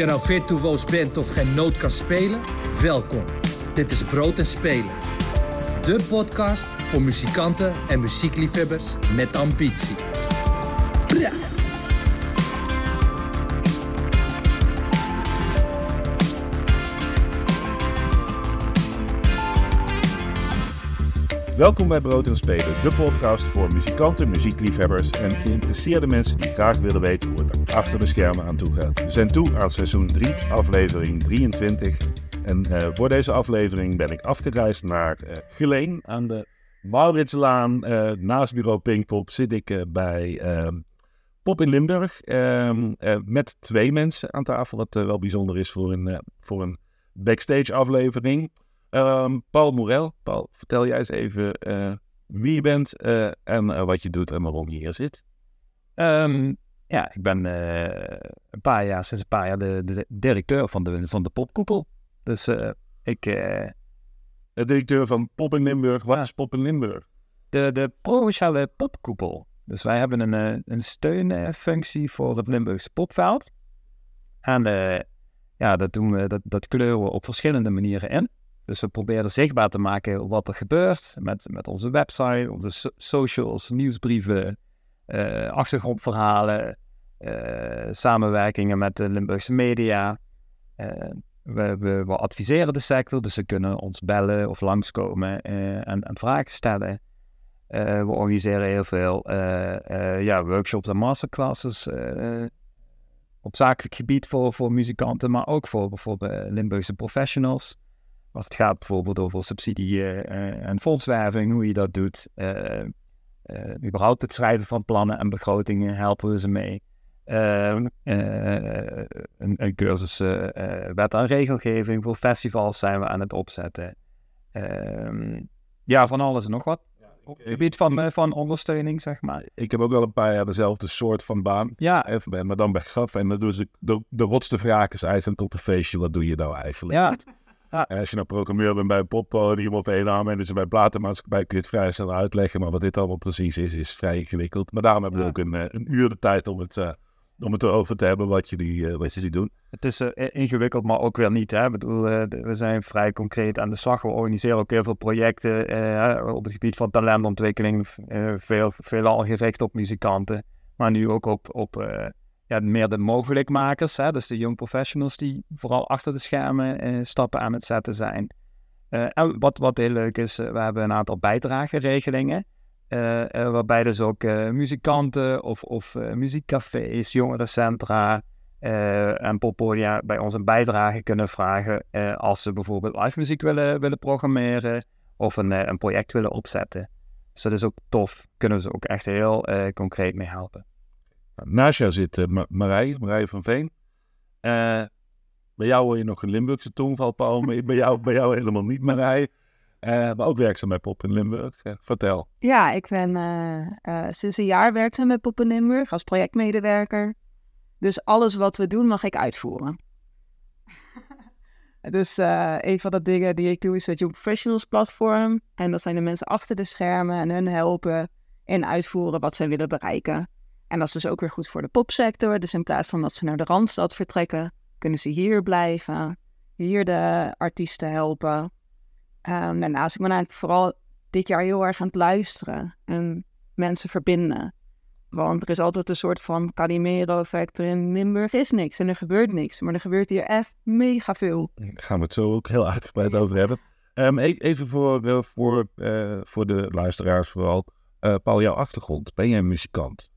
je nou virtuoos bent of geen noot kan spelen, welkom. Dit is Brood en Spelen. De podcast voor muzikanten en muziekliefhebbers met ambitie. Welkom bij Brood en Spelen, de podcast voor muzikanten, muziekliefhebbers en geïnteresseerde mensen die graag willen weten hoe het er achter de schermen aan toe gaat. We zijn toe aan seizoen 3, aflevering 23. En eh, voor deze aflevering ben ik afgereisd naar uh, Geleen aan de Mauritslaan. Uh, naast bureau Pinkpop zit ik bij ehm, Pop in Limburg ehm, met twee mensen aan tafel, wat wel bijzonder is voor een, voor een backstage aflevering. Um, Paul Morel, Paul, vertel jij eens even wie je bent en wat je doet en waarom je hier zit. Um, ja, ik ben een paar jaar, sinds een paar jaar de, de directeur van de, van de popkoepel. Dus ik... de directeur van Pop in Limburg. Wat ja. is Pop in Limburg? De, de provinciale popkoepel. Dus wij hebben een, een steunfunctie voor het Limburgse popveld. En ja, dat doen we, dat, dat kleuren we op verschillende manieren in. Dus we proberen zichtbaar te maken wat er gebeurt met, met onze website, onze socials, nieuwsbrieven, achtergrondverhalen, uh, samenwerkingen met de Limburgse media. Uh, we, we, we, adviseren de sector, dus ze kunnen ons bellen of langskomen en, en, vragen stellen. we organiseren heel veel ja, workshops en masterclasses op zakelijk gebied voor, voor muzikanten, maar ook voor bijvoorbeeld Limburgse professionals. Als het gaat bijvoorbeeld over subsidie en fondswerving, hoe je dat doet. Uh, überhaupt het schrijven van plannen en begrotingen helpen we ze mee. Ehm, een, een, cursus wet en regelgeving voor festivals zijn we aan het opzetten. Ehm, ja, van alles en nog wat. Op het gebied van, van ondersteuning, zeg maar. Ik heb ook wel een paar jaar dezelfde soort van baan. Ja. Even, maar dan bij graf. En dan doen ze, de, de rotste vraag is eigenlijk op een feestje, wat doe je nou eigenlijk? Ja. Ja. Als je nou programmeur bent bij een poppodium of een manager bij een platenmaatschappij, kun je het vrij snel uitleggen. Maar wat dit allemaal precies is, is vrij ingewikkeld. Maar daarom hebben we ook een, eh, een uur de tijd om het, uh, om het erover te hebben wat jullie, uh, wat jullie doen. Het is uh, ingewikkeld, maar ook weer niet. Hè? Ik bedoel, we zijn vrij concreet aan de slag. We organiseren ook heel veel projecten op het gebied van talentontwikkeling. veel, veelal gericht op muzikanten. Maar nu ook op, op ja, meer de mogelijkmakers, hè, dus de young professionals die vooral achter de schermen eh, stappen aan het zetten zijn. Uh, en wat, wat heel leuk is, uh, we hebben een aantal bijdrageregelingen, waarbij dus ook muzikanten of, of muziekcafés, jongerencentra en poppodia bij ons een bijdrage kunnen vragen als ze bijvoorbeeld live muziek willen, willen programmeren of een, een project willen opzetten. Dus dat is ook tof, kunnen ze ook echt heel concreet mee helpen. Naast jou zit uh, Marije, Marije van Veen. Uh, bij jou hoor je nog een Limburgse tongval, Paul. Maar bij jou, bij jou helemaal niet, Marije. Uh, maar ook werkzaam bij Pop in Limburg. vertel. Ja, ik ben sinds een jaar werkzaam bij Pop in Limburg als projectmedewerker. Dus alles wat we doen mag ik uitvoeren. dus een van de dingen die ik doe is het Young Professionals platform. En dat zijn de mensen achter de schermen en hun helpen in uitvoeren wat zij willen bereiken. En dat is dus ook weer goed voor de popsector. Dus in plaats van dat ze naar de Randstad vertrekken, kunnen ze hier blijven, hier de artiesten helpen. Um, daarnaast ik ben eigenlijk vooral dit jaar heel erg aan het luisteren en mensen verbinden. Want er is altijd een soort van Calimero-effect. in Limburg is niks en er gebeurt niks. Maar er gebeurt hier echt mega veel. Daar gaan we het zo ook heel uitgebreid over hebben. Um, even voor, voor, uh, voor de luisteraars vooral. Uh, Paul, jouw achtergrond. Ben jij een muzikant?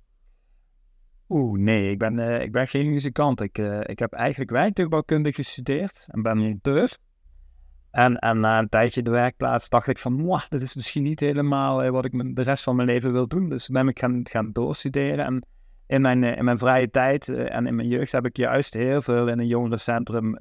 Oeh, nee, ik ben, uh, ik ben geen muzikant. Ik, uh, ik heb eigenlijk wijntuigbouwkunde gestudeerd en ben monteur. En, en na een tijdje de werkplaats dacht ik van, mwah, dit is misschien niet helemaal uh, wat ik de rest van mijn leven wil doen. Dus ben ik gaan, gaan doorstuderen. En in mijn, in mijn vrije tijd en in mijn jeugd heb ik juist heel veel in een jongerencentrum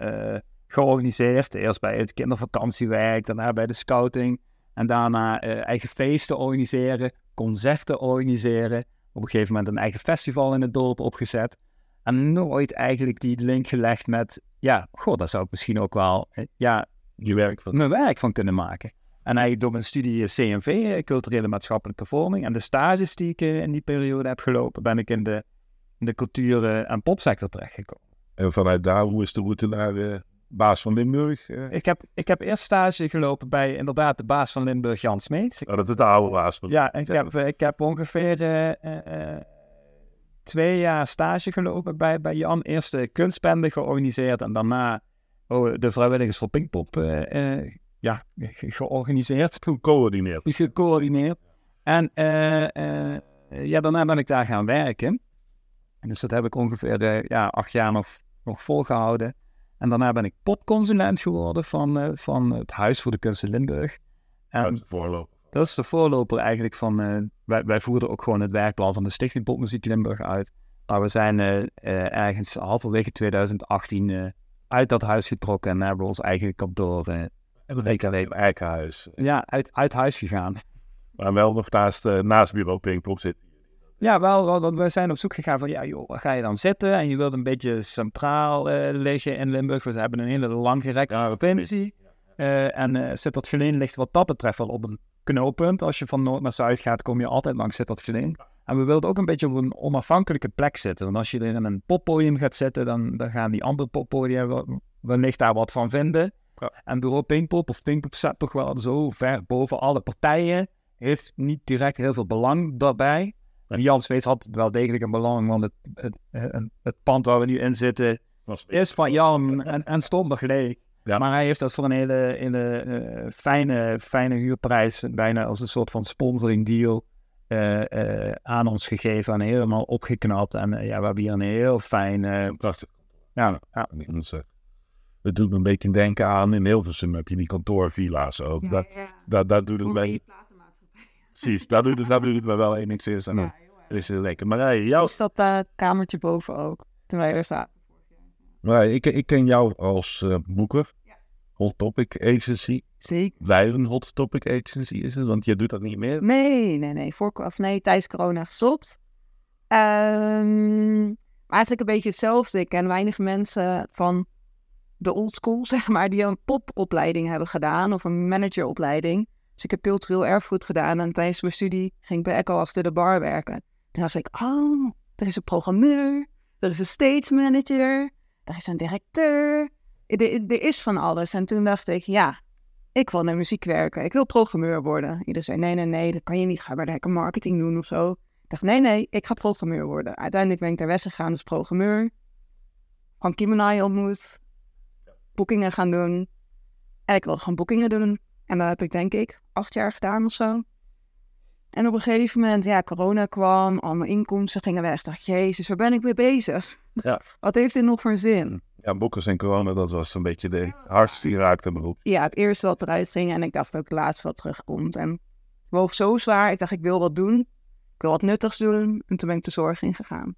georganiseerd. Eerst bij het kindervakantiewerk, daarna bij de scouting. En daarna eigen feesten organiseren, concerten organiseren op een gegeven moment een eigen festival in het dorp opgezet. En nooit eigenlijk die link gelegd met, ja, goh, daar zou ik misschien ook wel, eh, ja, je werk van. mijn werk van kunnen maken. En eigenlijk door mijn studie CNV, eh, culturele maatschappelijke vorming, en de stages die ik eh, in die periode heb gelopen, ben ik in de, in de cultuur- en popsector terechtgekomen. En vanuit daar, hoe is de route naar baas van Limburg? Eh, Ik heb, ik heb eerst stage gelopen bij inderdaad de baas van Limburg, Jan Smeets. Oh, dat is de oude baas van ja, ik heb, ik heb ongeveer eh, eh, eh, twee jaar stage gelopen bij, bij Jan. Eerst de kunstbende georganiseerd en daarna oh, de vrijwilligers voor Pinkpop eh, eh, ja, ge- georganiseerd. Gecoördineerd. Gecoördineerd. En eh, eh, ja, daarna ben ik daar gaan werken. En dus dat heb ik ongeveer eh, ja, acht jaar nog, nog volgehouden. En daarna ben ik popconsulent geworden van, eh, van het Huis voor de Kunst in Limburg. En Uit de voorloop. dat is de voorloper eigenlijk van... eh, wij, wij voerden ook gewoon het werkplan van de Stichting Popmuziek Limburg uit. Maar we zijn eh, ergens halverwege 2018 eh, uit dat huis getrokken en hebben we ons eigen kantoor En dan denk ik alleen Eikenhuis. ja, uit, uit huis gegaan. Maar wel nog naast, naast bureau Pinkpop zit. Ja, wel, want we zijn op zoek gegaan van, ja joh, waar ga je dan zitten? En je wilt een beetje centraal eh, liggen in Limburg. We hebben een hele langgerekte Ja, provincie. Eh, en eh Sittard Geleen ligt wat dat betreft wel op een knooppunt. Als je van noord naar zuid gaat, kom je altijd langs Sittard Geleen. En we wilden ook een beetje op een onafhankelijke plek zitten. Want als je er in een poppodium gaat zitten, dan, dan gaan die andere poppodia wel- wellicht daar wat van vinden. Ja. En bureau Pinkpop of Pinkpop staat toch wel zo ver boven alle partijen. Heeft niet direct heel veel belang daarbij. En Jan Smeets had wel degelijk een belang, want het, het, het, het pand waar we nu in zitten Was is van Jan en, en stond nog leeg. Ja. Maar hij heeft dat voor een hele, hele eh, fijne, fijne huurprijs, bijna als een soort van sponsoring deal, eh, eh, aan ons gegeven en helemaal opgeknapt. En ja, we hebben hier een heel fijn... Prachtig. ja, ja, Dat, dat doet me een beetje denken aan, in Hilversum heb je die kantoorvilla's ook. dat, dat, dat doet het mij, precies, dat doet, dat doet me wel enigszins aan. Dat is heel lekker. Marije, jou, Is dat eh, kamertje boven ook, toen wij er zaten? Marije ik, ik ken jou als eh, boeker. Hot Topic Agency. Zeker. Leiden Hot Topic Agency is het, want je doet dat niet meer. Nee, nee, nee. Voor, of nee, tijdens corona gestopt. Ehm, maar eigenlijk een beetje hetzelfde. Ik ken weinig mensen van de oldschool, zeg maar, die een popopleiding hebben gedaan of een manageropleiding. Dus ik heb cultureel erfgoed gedaan en tijdens mijn studie ging ik bij Echo achter de bar werken. Toen dacht ik, oh, er is een programmeur, er is een stage manager, er is een directeur. Er, is van alles. En toen dacht ik, ja, ik wil naar muziek werken. Ik wil programmeur worden. Iedereen zei, nee, nee, nee, dat kan je niet. Ga maar lekker marketing doen of zo. Ik dacht, nee, nee, ik ga programmeur worden. Uiteindelijk ben ik daar weggegaan als programmeur. Van Kimonai ontmoet. Boekingen gaan doen. En ik wilde gewoon boekingen doen. En dat heb ik denk ik acht jaar gedaan of zo. En op een gegeven moment, ja, corona kwam. Al mijn inkomsten gingen weg. Ik dacht, jezus, waar ben ik mee bezig? Ja. Wat heeft dit nog voor zin? Ja, boekers en corona, dat was een beetje de hardst die raakte beroep. ja, het eerste wat eruit ging. En ik dacht ook het laatste wat terugkomt. En het woog zo zwaar. Ik dacht, ik wil wat doen. Ik wil wat nuttigs doen. En toen ben ik de zorg ingegaan.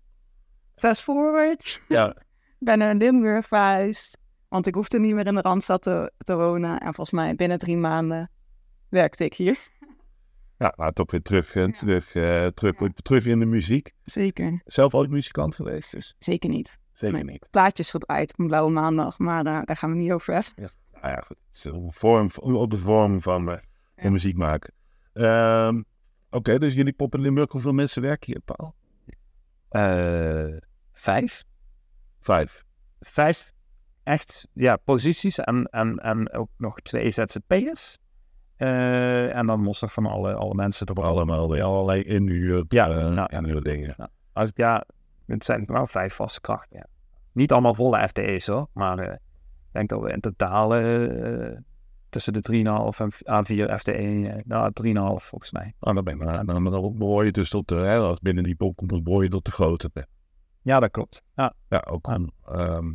Fast forward. Ja, ben naar Limburg verhuisd. Want ik hoefde niet meer in de Randstad te, te wonen. En volgens mij binnen drie maanden werkte ik hier. ja nou, toch weer terug, eh, terug, eh, terug, terug in de muziek. Zeker. Zelf ooit muzikant geweest, dus Zeker niet. zeker Nee. niet. Plaatjes gedraaid op een blauwe maandag. Maar daar, daar gaan we niet over hebben. Nou ja, goed. Het is een vorm, op de vorm van, van Ja. muziek maken. Ehm, Oké, dus jullie poppen in Limburg, hoeveel mensen werken hier, Paul? Eh, vijf. Vijf. Vijf echt ja, posities en, en, en ook nog twee ZZP'ers. Eh, en dan los nog van alle, alle mensen erop. Allemaal weer allerlei inhuur, Ja, eh, nou, inhuur dingen. Als ik, ja, het zijn wel vijf vaste krachten. Ja. Niet allemaal volle FTE's hoor, maar eh, ik denk dat we in totaal eh, tussen de 3,5 en v- aan 4 FTE, eh, nou 3,5 volgens mij. Nou, dan, ben je, dan, dan, dan behoor je dus tot de, hè, als binnen die popkoepels behoor je tot de grote. Ja, dat klopt. Ja, Ja, ook. ehm,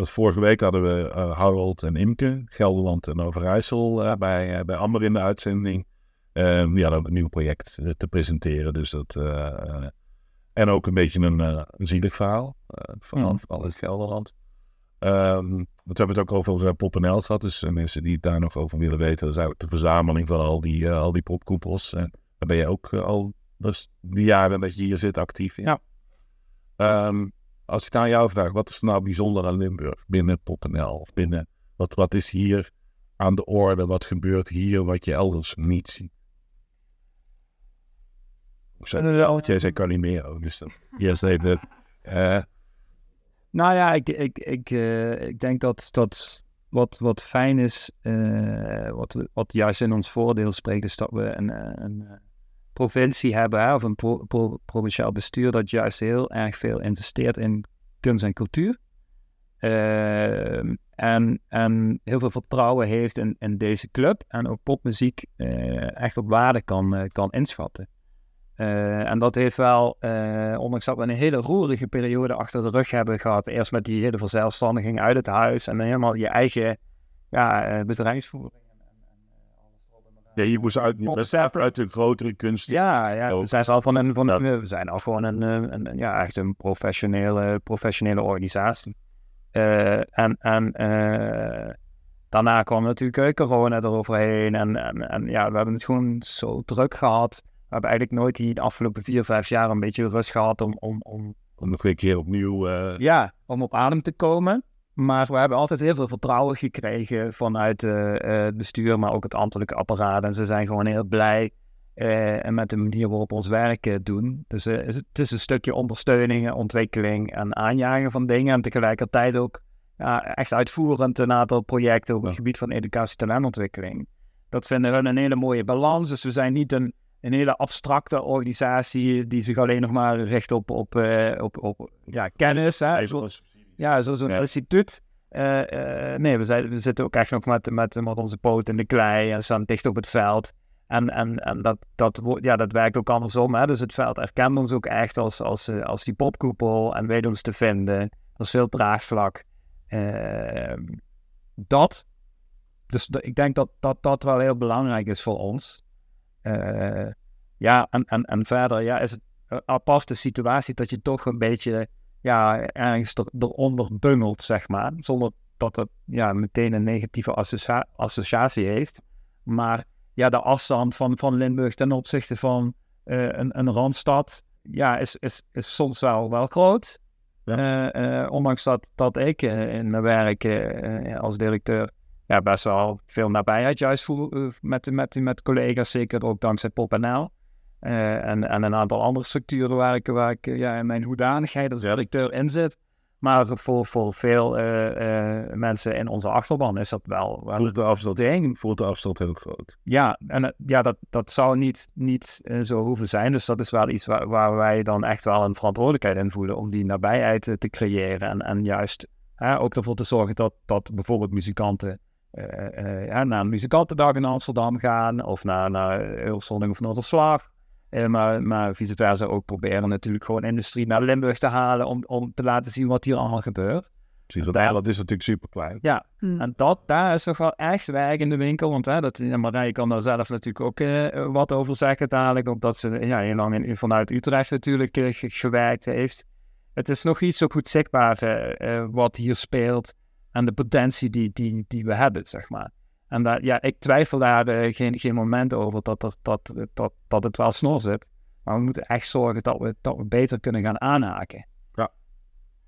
want vorige week hadden we eh, Harold en Imke, Gelderland en Overijssel, eh, bij, eh, bij Amber in de uitzending. Ehm, die hadden ook een nieuw project te presenteren. Dus dat, en ook een beetje een, een zielig verhaal van, van het Gelderland. Ehm, want we hebben het ook over uh, Poppeneld gehad. Dus mensen die het daar nog over willen weten, dat is eigenlijk de verzameling van al die, al die popkoepels. En daar ben je ook al dus die jaren dat je hier zit actief in. Ja. Ehm, als ik aan jou vraag, wat is er nou bijzonder aan Limburg binnen PopNL? Of binnen, wat, wat is hier aan de orde? Wat gebeurt hier wat je elders niet ziet? Jij zei Calimero, dus dan eerst even... eh, Nou ja, ik, ik, ik, eh, ik denk dat, dat wat, wat fijn is, eh, wat, wat juist in ons voordeel spreekt, is dat we een, een provincie hebben, hè, of een pro- pro- provinciaal bestuur, dat juist heel erg veel investeert in kunst en cultuur. Ehm, en, heel veel vertrouwen heeft in, in deze club en ook popmuziek eh, echt op waarde kan, eh, kan inschatten. Eh, en dat heeft wel, ondanks dat we een hele roerige periode achter de rug hebben gehad, eerst met die hele verzelfstandiging uit het huis en dan helemaal je eigen ja, bedrijfsvoering. Ja, je moest uit, de grotere kunst. Ja, ja we Ook. zijn al van een, van een, we zijn al gewoon een, een, een- ja, echt een professionele, professionele organisatie. Eh, en en eh, daarna kwam natuurlijk corona eroverheen. En, en, en ja, we hebben het gewoon zo druk gehad. We hebben eigenlijk nooit die de afgelopen vier, vijf jaar een beetje rust gehad om, om, om, Om nog een keer opnieuw... eh, ja, om op adem te komen. Maar we hebben altijd heel veel vertrouwen gekregen vanuit eh, eh, het bestuur, maar ook het ambtelijke apparaat. En ze zijn gewoon heel blij eh, en met de manier waarop we ons werk doen. Dus het, is een stukje ondersteuning, ontwikkeling en aanjagen van dingen. En tegelijkertijd ook ja, echt uitvoerend een aantal projecten op het Ja. gebied van educatie en talentontwikkeling. Dat vinden we een hele mooie balans. Dus we zijn niet een, een hele abstracte organisatie die zich alleen nog maar richt op, op, op, op ja, kennis. Hè, zoals- ja, zo- zo'n Ja. instituut. Eh, nee, we, zijn, we zitten ook echt nog met, met, met onze poot in de klei en staan dicht op het veld. En, en, en dat, dat, ja, dat werkt ook andersom. Hè? Dus het veld erkent ons ook echt als, als, eh, als die popkoepel en weet ons te vinden. Er is veel draagvlak. Eh, dat. Dus ik denk dat, dat dat wel heel belangrijk is voor ons. Ja, en, en, en verder ja, is het een aparte situatie dat je toch een beetje ja, ergens er, eronder bungelt, zeg maar. Zonder dat het ja, meteen een negatieve associa- associatie heeft. Maar ja, de afstand van, van Limburg ten opzichte van eh, een, een randstad ja, is, is, is soms wel, wel groot. Ja. Eh, eh, ondanks dat, dat ik in mijn werk als directeur ja, best wel veel nabijheid juist voel met, met, met collega's, zeker ook dankzij PopNL. Eh, en, en een aantal andere structuren waar ik, waar ik eh, ja, in mijn hoedanigheid als directeur in zit. Maar voor, voor veel eh, mensen in onze achterban is dat wel, wel Voelt de afstand, ding. voelt de afstand heel groot. Ja, en ja, dat, dat zou niet, niet zo hoeven zijn. Dus dat is wel iets waar, waar wij dan echt wel een verantwoordelijkheid in voelen om die nabijheid te creëren. En, en juist ook ervoor te zorgen dat, dat bijvoorbeeld muzikanten naar een muzikantendag in Amsterdam gaan of naar, naar Hulsonding of Noorderslag. Eh, maar, maar vice versa ook proberen natuurlijk gewoon industrie naar Limburg te halen om, om te laten zien wat hier allemaal gebeurt. Precies, want Eiland is natuurlijk super klein. Ja, Hm. en dat, daar is nog wel echt werk in de winkel. Want hè, dat, ja, Marije kan daar zelf natuurlijk ook eh, wat over zeggen dadelijk. Omdat ze ja, heel lang in, vanuit Utrecht natuurlijk eh, ge- gewerkt heeft. Het is nog niet zo goed zichtbaar eh, wat hier speelt. En de potentie die, die, die we hebben, zeg maar. En dat, ja, ik twijfel daar eh, geen, geen moment over dat, er, dat, dat, dat het wel snor zit. Maar we moeten echt zorgen dat we, dat we beter kunnen gaan aanhaken. Ja.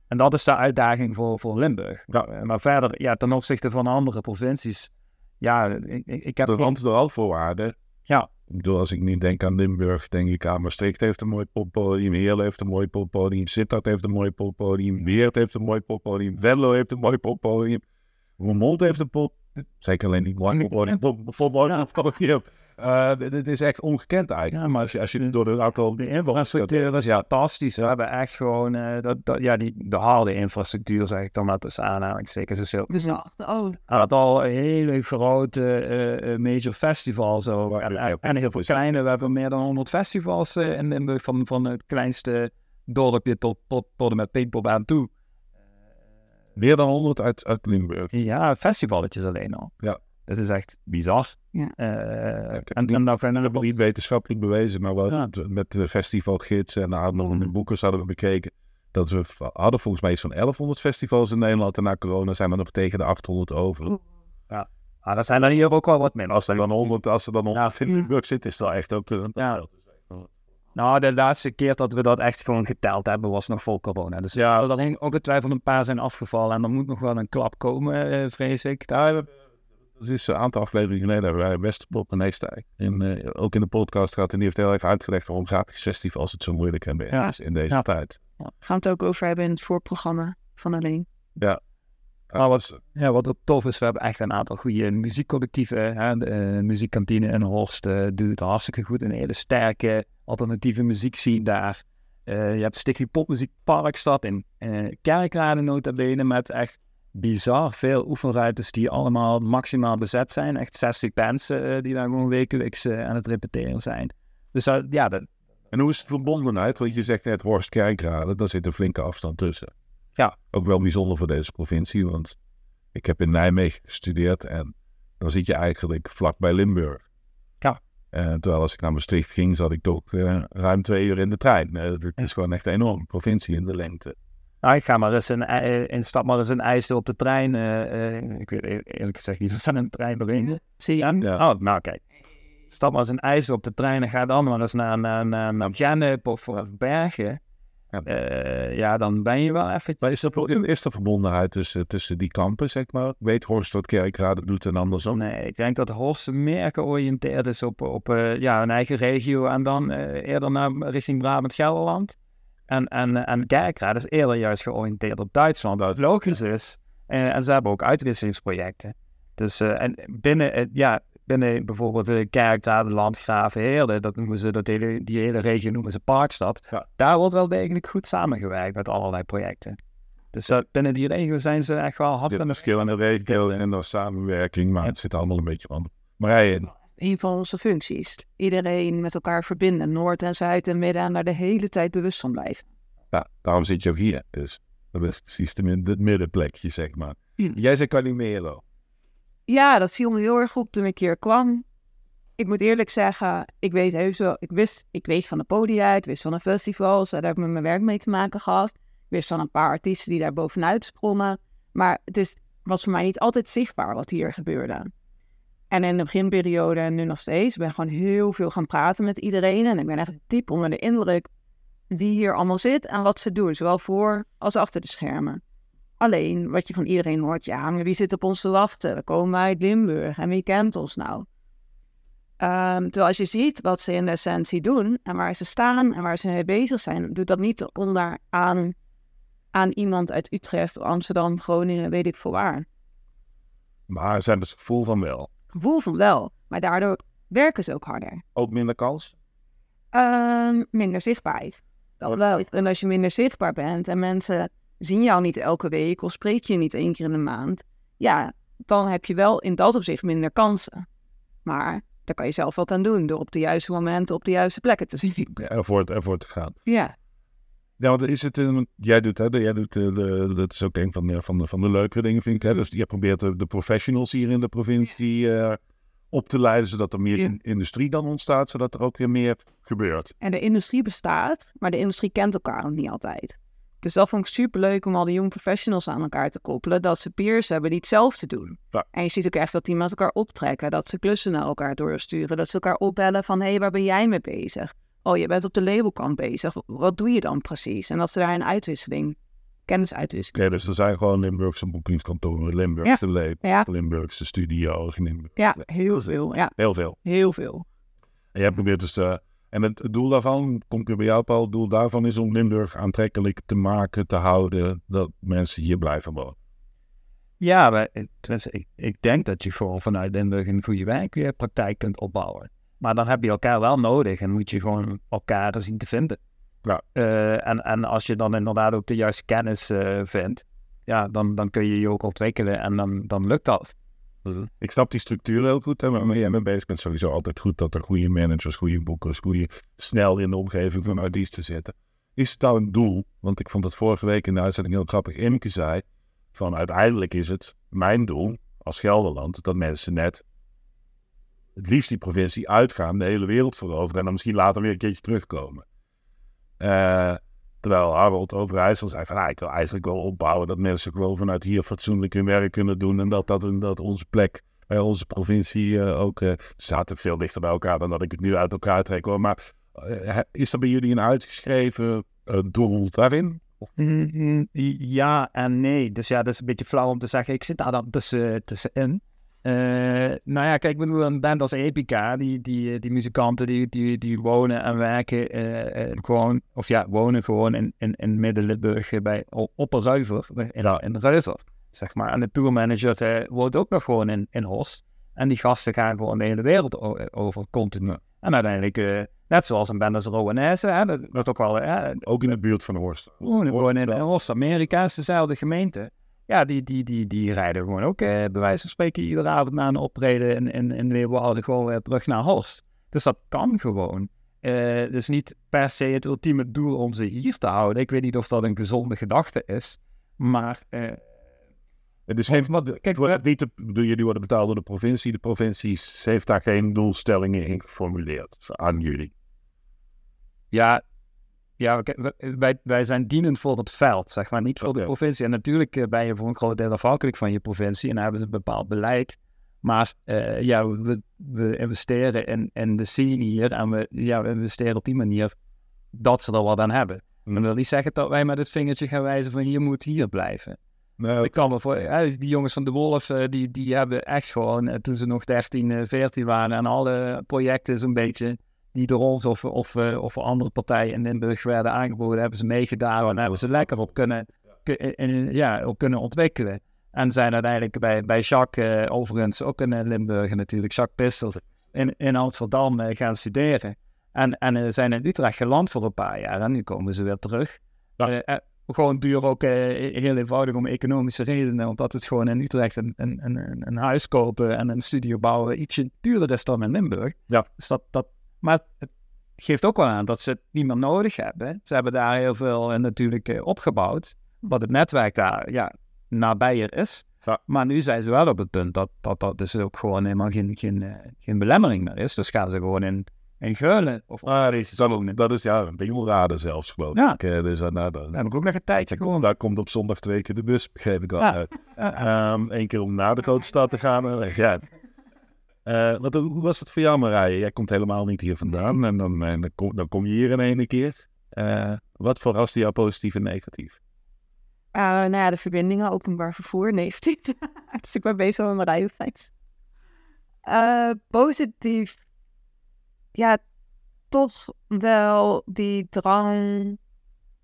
En dat is de uitdaging voor, voor Limburg. Ja. Eh, Maar verder, ja, ten opzichte van andere provincies. Ja, ik, ik heb. De rand randvoorwaarden. Ja. Ik bedoel, als ik nu denk aan Limburg, denk ik aan Maastricht heeft een mooi poppodium, Heerlen heeft een mooi poppodium, Sittard heeft een mooi poppodium, Weert heeft een mooi poppodium, Venlo heeft een mooi poppodium, Roermond heeft een pop... Ik alleen pop- mooi poppodium. Eh, dit is echt ongekend eigenlijk. Ja, maar als je, als je door de aantal... De infrastructuur is fantastisch. We hebben echt gewoon eh, dat, dat, ja, die, de harde infrastructuur, zeg ik dan maar tussen aanhalingstekens. Dus Dus ja, oh, een aantal hele grote eh, major festivals. Zo. Waar- En, ja, en, en heel veel kleine. We hebben meer dan 100 festivals eh, in Limburg. Van, van het kleinste dorpje tot, tot, tot en met Pinkpop aan toe. Meer dan 100 uit, uit Limburg. Ja, festivaletjes alleen al. Ja. Dat is echt bizar. Ja. Eh, ik en, niet- en dan We vinden hebben we niet wetenschappelijk bewezen, maar wel Ja. met de festivalgidsen en de aanmeldingen Mhm. boekers hadden we bekeken. Dat we hadden volgens mij iets van 1100 festivals in Nederland. En na corona zijn er nog tegen de 800 over. Ah, dat zijn er hier ook wel wat minder. Als er dan 100, als er dan 100 in Limburg zit, is dat echt ook een Ja. Nou, de laatste keer dat we dat echt gewoon geteld hebben, was nog voor corona. Dus ja, er hing ook getwijfeld een paar zijn afgevallen. En er moet nog wel een klap komen, eh, vrees ik. Ja, we- dat is een aantal afleveringen geleden hebben wij Westerpop en Neestijk. En eh, ook in de podcast gehad en die heeft heel even uitgelegd waarom gratis festivals het zo moeilijk hebben Ja. is in deze Ja. tijd. gaan we het ook over hebben in het voorprogramma. van alleen. Maar wat, ja, wat ook tof is, we hebben echt een aantal goede muziekcollectieven. Hè? De eh, muziekkantine in Horst eh, doet het hartstikke goed. Een hele sterke alternatieve muziekscene daar. Eh, je hebt Stichting Popmuziek Parkstad in uh, Kerkrade nota bene met echt bizar veel oefenruimtes die allemaal maximaal bezet zijn. Echt 60 mensen die daar gewoon wekelijks aan het repeteren zijn. Dus ja, dat... En hoe is het verbondenheid? Want je zegt net Horst Kerkrade, daar zit een flinke afstand tussen. Ja. Ook wel bijzonder voor deze provincie, want ik heb in Nijmegen gestudeerd en dan zit je eigenlijk vlak bij Limburg. Ja. En terwijl als ik naar Maastricht ging, zat ik toch uh, ruim twee uur in de trein. Uh, het is gewoon echt een enorme provincie in de lengte. Nou, ik ga maar eens een, in stap maar eens een ijzer op de trein. Uh, ik weet eerlijk gezegd niet, er staat een trein erin. Zie je? Ja. Oh, nou kijk. Stap maar eens een ijzer op de trein en ga dan maar eens naar, naar, naar, naar Gennep of, of Bergen. Ja. Uh, ja, dan ben je wel even... Maar is er, is er verbondenheid tussen, tussen die kampen, zeg maar? Weet Horst wat Kerkrade doet en andersom? Nee, ik denk dat Horst meer georiënteerd is op, op uh, ja, een eigen regio en dan uh, eerder naar richting Brabant-Gelderland. En, en, en Kerkrade is eerder juist georiënteerd op Duitsland, wat logisch is. En, en ze hebben ook uitwisselingsprojecten. Dus en binnen, ja, binnen bijvoorbeeld de Kerkrade, Landgraven, Heerden, dat noemen ze, dat hele, die hele regio noemen ze Parkstad. Ja. Daar wordt wel degelijk goed samengewerkt met allerlei projecten. Dus uh, binnen die regio zijn ze echt wel hard aan de verschillende regio en dan samenwerking, maar het zit allemaal een beetje aan. Marije. Een van onze functies. Iedereen met elkaar verbinden, Noord en Zuid en Midden en daar de hele tijd bewust van blijven. Ja, daarom zit je ook hier. Dus dat is precies het middenplekje, zeg maar. Ja. Jij zei Calimero ja, dat viel me heel erg goed toen ik hier kwam. Ik moet eerlijk zeggen, ik weet heus wel, ik wist, ik weet van de podia, ik wist van de festivals, daar heb ik met mijn werk mee te maken gehad. Ik wist van een paar artiesten die daar bovenuit sprongen. Maar het was voor mij niet altijd zichtbaar wat hier gebeurde. En in de beginperiode en nu nog steeds, ben ik gewoon heel veel gaan praten met iedereen. En ik ben echt diep onder de indruk wie hier allemaal zit en wat ze doen, zowel voor als achter de schermen. Alleen wat je van iedereen hoort, ja, maar wie zit op ons te wachten? We komen uit Limburg en wie kent ons nou? Um, terwijl als je ziet wat ze in de essentie doen en waar ze staan en waar ze mee bezig zijn, doet dat niet onder aan, aan iemand uit Utrecht, Amsterdam, Groningen, weet ik veel waar. Maar ze hebben het gevoel van wel. Gevoel van wel, maar daardoor werken ze ook harder. Ook minder kans? Um, minder zichtbaarheid. Dat wel. En als je minder zichtbaar bent en mensen zien jou niet elke week of spreek je niet één keer in de maand, ja, dan heb je wel in dat opzicht minder kansen. Maar daar kan je zelf wat aan doen door op de juiste momenten op de juiste plekken te zien. Ja, ervoor, ervoor te gaan. Ja. Ja, want is het, een, jij doet, hè, jij doet de, de, dat is ook een van de, van de, van de leukere dingen, vind ik. Hè? Dus je probeert de, de professionals hier in de provincie uh, op te leiden, zodat er meer ja. industrie dan ontstaat, zodat er ook weer meer gebeurt. En de industrie bestaat, maar de industrie kent elkaar nog niet altijd. Dus dat vond ik super leuk om al die young professionals aan elkaar te koppelen. Dat ze peers hebben die hetzelfde doen. Ja. En je ziet ook echt dat die met elkaar optrekken. Dat ze klussen naar elkaar doorsturen. Dat ze elkaar opbellen van, hé, hey, waar ben jij mee bezig? Oh, je bent op de labelkant bezig. Wat doe je dan precies? En dat ze daar een uitwisseling, kennisuitwisseling. Oké, dus er zijn gewoon Limburgse boekingskantoren, Limburgse ja. labels, ja. Limburgse studio's. Limburg. Ja, heel veel. Ja. Heel veel. Heel veel. En jij probeert dus... Uh, en het doel daarvan, kom ik bij jou Paul, het doel daarvan is om Limburg aantrekkelijk te maken, te houden, dat mensen hier blijven wonen. Ja, maar, tenminste, ik, ik denk dat je gewoon vanuit Limburg een goede werkpraktijk kunt opbouwen. Maar dan heb je elkaar wel nodig en moet je gewoon elkaar zien te vinden. Ja. Uh, en, en als je dan inderdaad ook de juiste kennis uh, vindt, ja, dan, dan kun je je ook ontwikkelen en dan, dan lukt dat. Ik snap die structuur heel goed, hè, maar jij bent bezig bent sowieso altijd goed dat er goede managers, goede boekers, goede snel in de omgeving van artiesten zitten. Is het nou een doel? Want ik vond dat vorige week in de uitzending heel grappig. Imke zei van uiteindelijk is het mijn doel als Gelderland dat mensen net het liefst die provincie uitgaan, de hele wereld veroveren en dan misschien later weer een keertje terugkomen. Uh, Terwijl Harold Overijssel zei van, ah, ik wil eigenlijk wel opbouwen dat mensen gewoon vanuit hier fatsoenlijk hun werk kunnen doen. En dat, dat, dat onze plek bij onze provincie uh, ook, uh, zaten veel dichter bij elkaar dan dat ik het nu uit elkaar trek hoor. Maar is er bij jullie een uitgeschreven doel daarin? Ja en nee. Dus ja, dat is een beetje flauw om te zeggen, ik zit daar dan tussen, tussenin. Eh, nou ja, kijk, ik bedoel, een band als Epica, die, die, die muzikanten die, die, die wonen en werken eh, eh, gewoon, of ja, wonen gewoon in, in, in Midden-Limburg bij, op een ruiver, in, Ja. in ruiver, zeg maar. En de tourmanager eh, woont ook nog gewoon in, in Horst. En die gasten gaan gewoon de hele wereld over, continu. En uiteindelijk, eh, net zoals een band als Rowanese, hè, dat, dat ook wel, Ook in de buurt van Horst. gewoon, in, in Oost-Amerika is dezelfde gemeente. Ja, die, die, die, die rijden gewoon ook, eh, bij wijze van spreken, iedere avond na een optreden in, in, in Leeuwarden gewoon weer terug naar Horst. Dus dat kan gewoon. Eh dus niet per se het ultieme doel om ze hier te houden. Ik weet niet of dat een gezonde gedachte is. Maar eh, Het is geen, wat- kijk, wordt het niet de, jullie worden betaald door de provincie. De provincie heeft daar geen doelstellingen in geformuleerd aan jullie. ja, ja wij, wij zijn dienend voor het veld, zeg maar, niet voor de provincie. En natuurlijk eh, ben je voor een groot deel afhankelijk van je provincie en hebben ze een bepaald beleid. Maar eh, ja, we, we investeren in, in de scene hier en we, ja, we investeren op die manier dat ze er wat aan hebben. Hmm. Dat wil niet zeggen dat wij met het vingertje gaan wijzen van hier moet hier blijven. Nou, Ik kan me voor, ja, die jongens van de Wolf, eh, die, die hebben echt gewoon, eh, toen ze nog 13, eh, 14 waren, en alle projecten zo'n beetje, die door ons of, of, eh, of andere partijen in Limburg werden aangeboden, hebben ze meegedaan en hebben ze lekker op kunnen, in- ja, op kunnen ontwikkelen. En zijn uiteindelijk bij, bij Jacques, eh, overigens ook in eh, Limburg natuurlijk, Jacques Pistel, in, in Amsterdam eh, gaan studeren. En, en eh, zijn in Utrecht geland voor een paar jaar en nu komen ze weer terug. Ja. Eh, eh, gewoon duur ook eh, heel eenvoudig om economische redenen. Omdat het gewoon in Utrecht een, een, een, een huis kopen en een studio bouwen ietsje duurder is dan in Limburg. Ja. Dus dat, dat, maar het geeft ook wel aan dat ze het niet meer nodig hebben. Ze hebben daar heel veel eh, natuurlijk eh, opgebouwd. Omdat het netwerk daar ja, nabijer is. Ja. Maar nu zijn ze wel op het punt dat dat, dat dus ook gewoon helemaal geen, geen, eh, geen belemmering meer is. Dus gaan ze gewoon in, in Geulen of ah, dat, is, dat, dat is ja, een Bengelrade zelfs geloof Ja. ik. Dus, nou, Dan heb ik ook nog een tijdje gewoon. daar komt op zondag twee keer de bus, begreep ik al. Ja. Ja. Ehm, Eén keer om naar de grote stad te gaan en. Ja. Wat, hoe was het voor jou Marije? Jij komt helemaal niet hier vandaan en dan, en dan, kom, dan kom je hier in ene keer. Eh, wat verraste jou positief en negatief? Eh, nou ja, de verbindingen, openbaar vervoer, negatief. dus ik ben bezig met mijn rijbewijs. Positief. Ja, toch wel die drang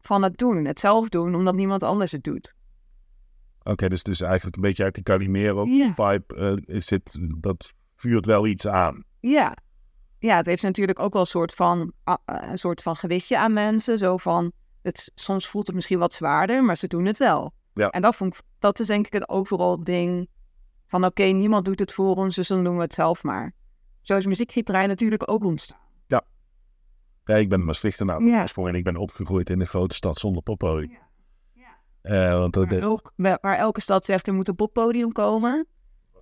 van het doen. Het zelf doen, omdat niemand anders het doet. Oké, dus, dus eigenlijk een beetje uit die Calimero Ja. vibe eh, is het, dat vuurt wel iets aan. Ja. Ja, het heeft natuurlijk ook wel een soort van, een soort van gewichtje aan mensen. Zo van, het, soms voelt het misschien wat zwaarder, maar ze doen het wel. Ja. En dat, vond ik, dat is denk ik het overal ding van, oké, niemand doet het voor ons, dus dan doen we het zelf maar. Zo is muziekgieterij natuurlijk ook ontstaan. Ja, ik ben Maastrichtenaar Ja. oorsprong en ik ben opgegroeid in een grote stad zonder poppodium. Ja. Ja. Eh, want dat, Waar, elk- waar waar elke stad zegt, er moet een poppodium komen.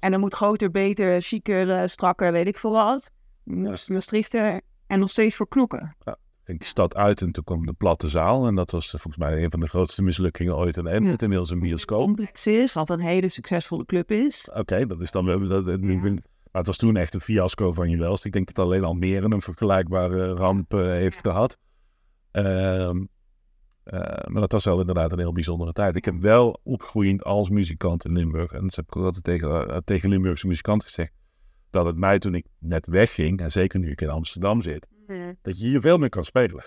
En er moet groter, beter, chiquer, eh, strakker, weet ik veel wat. Juist. Maastricht er en nog steeds voor knokken. ging de stad uit en toen kwam de platte zaal. En dat was eh, volgens mij een van de grootste mislukkingen ooit in Emmet. Ja. Inmiddels een bioscoop. complex is, wat een hele succesvolle club is. Oké, dat is dan. Dat, dat- Ja. Maar het was toen echt een fiasco van je welst. Ik denk dat alleen Almere een vergelijkbare ramp eh, heeft gehad. Ehm, eh, maar dat was wel inderdaad een heel bijzondere tijd. Ik heb wel opgegroeid als muzikant in Limburg. En dat heb ik ook altijd tegen, eh, tegen Limburgse muzikanten gezegd. Dat het mij toen ik net wegging, en zeker nu ik in Amsterdam zit, dat je hier veel meer kan spelen.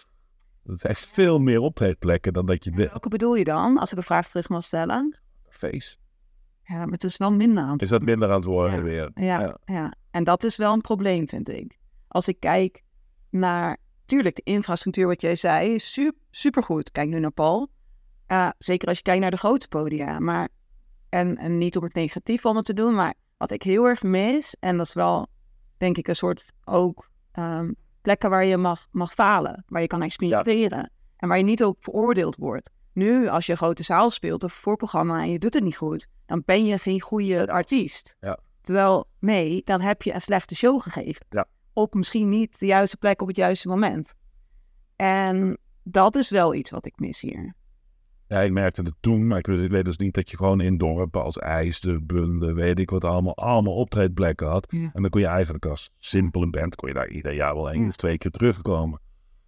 Het heeft veel meer optreedplekken dan dat je de Welke bedoel je dan, als ik een vraag terug mag stellen? face. Ja, maar het is wel minder aan het Is dat minder aan het worden Ja. weer? Ja, Ja. ja. en dat is wel een probleem, vind ik. Als ik kijk naar, tuurlijk, de infrastructuur, wat jij zei, is super, supergoed. Kijk nu naar Paul. Uh, zeker als je kijkt naar de grote podia. Maar, en, en niet om het negatief onder te doen, maar wat ik heel erg mis, en dat is wel, denk ik, een soort ook um, plekken waar je mag, mag falen, waar je kan experimenteren. En waar je niet ook veroordeeld wordt. Nu, als je een grote zaal speelt of voorprogramma en je doet het niet goed, dan ben je geen goede artiest. Ja. Terwijl, nee, dan heb je een slechte show gegeven. Ja. Op misschien niet de juiste plek op het juiste moment. En dat is wel iets wat ik mis hier. Ja, ik merkte het toen, maar ik weet, dus niet dat je gewoon in dorpen als IJsden, Bunde, weet ik wat, allemaal, allemaal optreedplekken had. Ja. En dan kon je eigenlijk als simpele band, kon je daar ieder jaar wel één Ja. of twee keer terugkomen.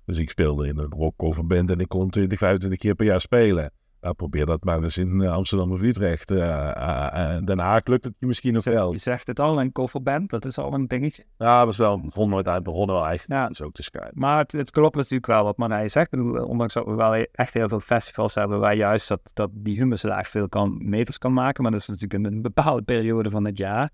Dus ik speelde in een rockcoverband en ik kon 20, 25 keer per jaar spelen. Nou, probeer dat maar eens in eh, Amsterdam of Utrecht. Eh, eh, Den Haag lukt het je misschien nog wel. Je zegt het al, een coverband, dat is al een dingetje. Ja, dat was wel, begon nooit uit, begonnen wel echt. Ja. Is ook te schuiven. Maar het, het klopt natuurlijk wel wat Marij zegt. Ondanks dat we wel echt heel veel festivals hebben waar juist dat, dat die humuslaag veel kan, meters kan maken. Maar dat is natuurlijk een bepaalde periode van het jaar.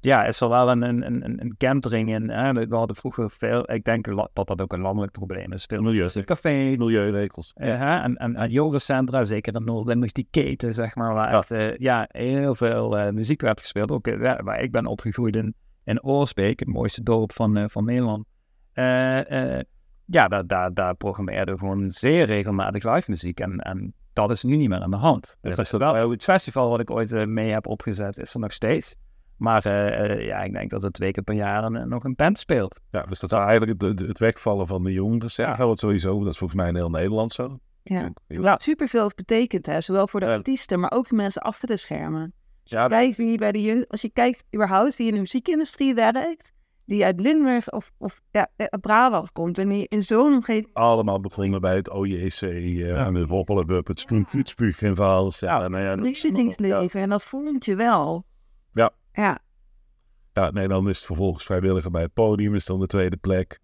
Ja, is er wel een, een, een, een kentering in. Hè? We hadden vroeger veel, ik denk dat dat ook een landelijk probleem is. Veel Milieu. café, Milieuregels. eh, hè, en, en, en yogacentra, zeker in Noord-Limburg, die keten, zeg maar, waar Ja. echt, eh, ja, heel veel eh, muziek werd gespeeld. Ook eh, ja, waar ik ben opgegroeid in, in Oorsbeek, het mooiste dorp van, eh, van Nederland. Eh, eh, ja, daar, daar, daar programmeerden we gewoon zeer regelmatig live muziek. En, en dat is nu niet meer aan de hand. Dus dat is wel, het festival wat ik ooit eh, mee heb opgezet, is er nog steeds. Maar eh, eh, ja, ik denk dat het twee keer per jaar een, nog een band speelt. Ja, dus dat is eigenlijk het, het wegvallen van de jongeren. Ja, dat sowieso. Dat is volgens mij in heel Nederland zo. Ja. Ja. Superveel betekent, hè? zowel voor de Ja. artiesten, maar ook de mensen achter de schermen. Ja, Kijkt wie bij de, jeugd- als je kijkt überhaupt wie in de muziekindustrie werkt, die uit Limburg of, of ja, Brabant komt en die in zo'n omgeving... allemaal begonnen bij het OJC eh, en het Woppelenbup, het Spuug, het Spuug en Vaals. Ja, nou ja, en dat voelt je wel. Ja. Ja, Ja, nee, dan is het vervolgens vrijwilliger bij het podium, is dan de tweede plek.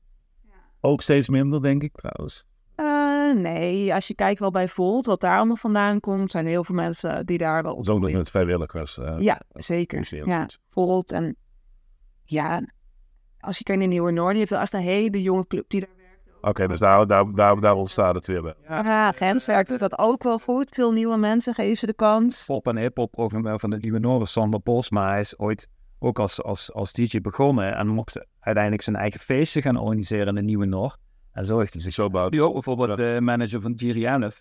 Ook steeds minder, denk ik trouwens. Eh, nee, als je kijkt wel bij Volt, wat daar allemaal vandaan komt, zijn er heel veel mensen die daar wel op Zo nog met vrijwilligers. eh, Ja, zeker. Ja, goed. Volt en ja, als je kijkt naar Nieuwe Noord, die heeft wel echt een hele jonge club die daar Oké, dus daar, daar, daar, daar ontstaat het weer bij. Ja, Grenswerk doet dat ook wel goed. Veel nieuwe mensen geven ze de kans. pop- en hip-hop programma van de Nieuwe Noorden, Sander Bosma, hij is ooit ook als, als, als DJ begonnen en mocht uiteindelijk zijn eigen feesten gaan organiseren in de Nieuwe Noord. En zo heeft hij zich Zo bouwt nu ook bijvoorbeeld de manager van Girianov.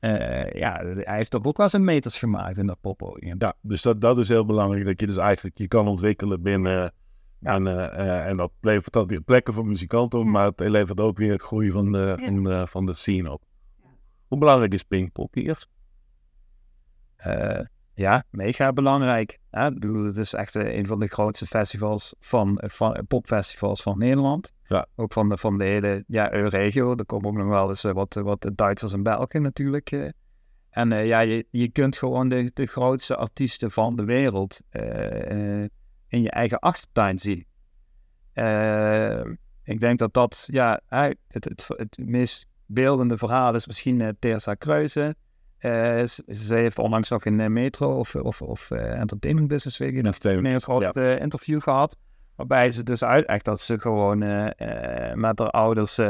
Eh ja, hij heeft toch ook wel zijn meters gemaakt in dat poppodium. Ja, dus dat, dat is heel belangrijk, dat je dus eigenlijk je kan ontwikkelen binnen... En, eh, en dat levert dan weer plekken voor muzikanten op, maar het levert ook weer groei van de, Ja. van de, van de scene op. Hoe belangrijk is Pinkpop hier? Eh, ja, mega belangrijk. Hè? Ik bedoel, het is echt eh, een van de grootste festivals van, van popfestivals van Nederland. Ja. Ook van de, van de hele ja, regio. Er komen ook nog wel eens wat, wat Duitsers en Belgen natuurlijk. eh. En eh, ja, je, je kunt gewoon de, de grootste artiesten van de wereld eh, eh, in je eigen achtertuin zien. Eh, ik denk dat dat, ja, het, het, het meest beeldende verhaal is misschien uh, Teresa Kruijsen. Uh, ze, ze, heeft onlangs nog in uh, Metro of, of, of Entertainment Business Week een groot ja. interview gehad. Waarbij ze dus uitlegt dat ze gewoon eh, met haar ouders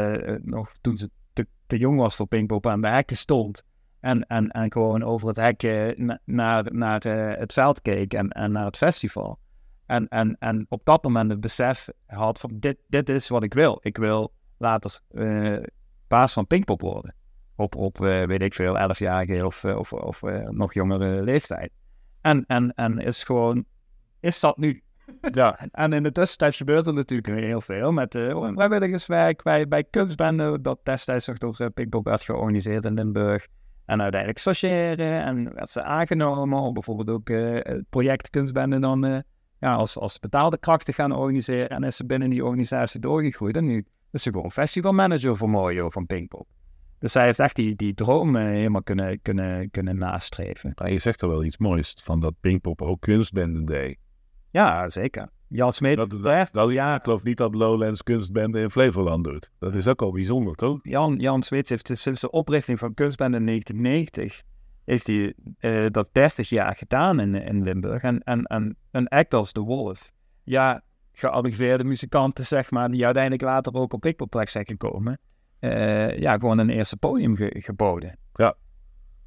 nog toen ze te, te, jong was voor Pinkpop aan de hekken stond. En, en, en gewoon over het hek na, naar, naar het veld keek en, en naar het festival. En, en, en op dat moment het besef had van dit, dit is wat ik wil. Ik wil later baas van Pinkpop worden op, op uh, weet ik veel, 11-jarige of, of, of uh, nog jongere leeftijd. En, en, en is gewoon, is dat nu? Ja. en in de tussentijd gebeurt er natuurlijk heel veel met uh, vrijwilligerswerk bij, bij kunstbenden, dat destijds nog door Pinkpop werd georganiseerd in Limburg. En uiteindelijk stagiaire en werd ze aangenomen om bijvoorbeeld ook het project kunstbenden dan ja, als, als betaalde krachten gaan organiseren. En is ze binnen die organisatie doorgegroeid. En nu is ze gewoon festivalmanager voor Mojo van Pinkpop. Dus zij heeft echt die, die droom uh, helemaal kunnen, kunnen, kunnen nastreven. Nou, je zegt er wel iets moois van dat Pinkpop ook kunstbenden deed. Ja, zeker. Jan Smeet. Dat, dat, dat, ja, ik geloof niet dat Lowlands kunstbenden in Flevoland doet. Dat is ook al bijzonder, toch? Jan, Jan heeft sinds de oprichting van kunstbenden in 1990 heeft hij uh, dat 30 jaar gedaan in, in Limburg. En, en, en een act als De Wolf. Ja, gearriveerde muzikanten, zeg maar, die uiteindelijk later ook op terecht zijn gekomen. Uh, ja, gewoon een eerste podium ge geboden. Ja,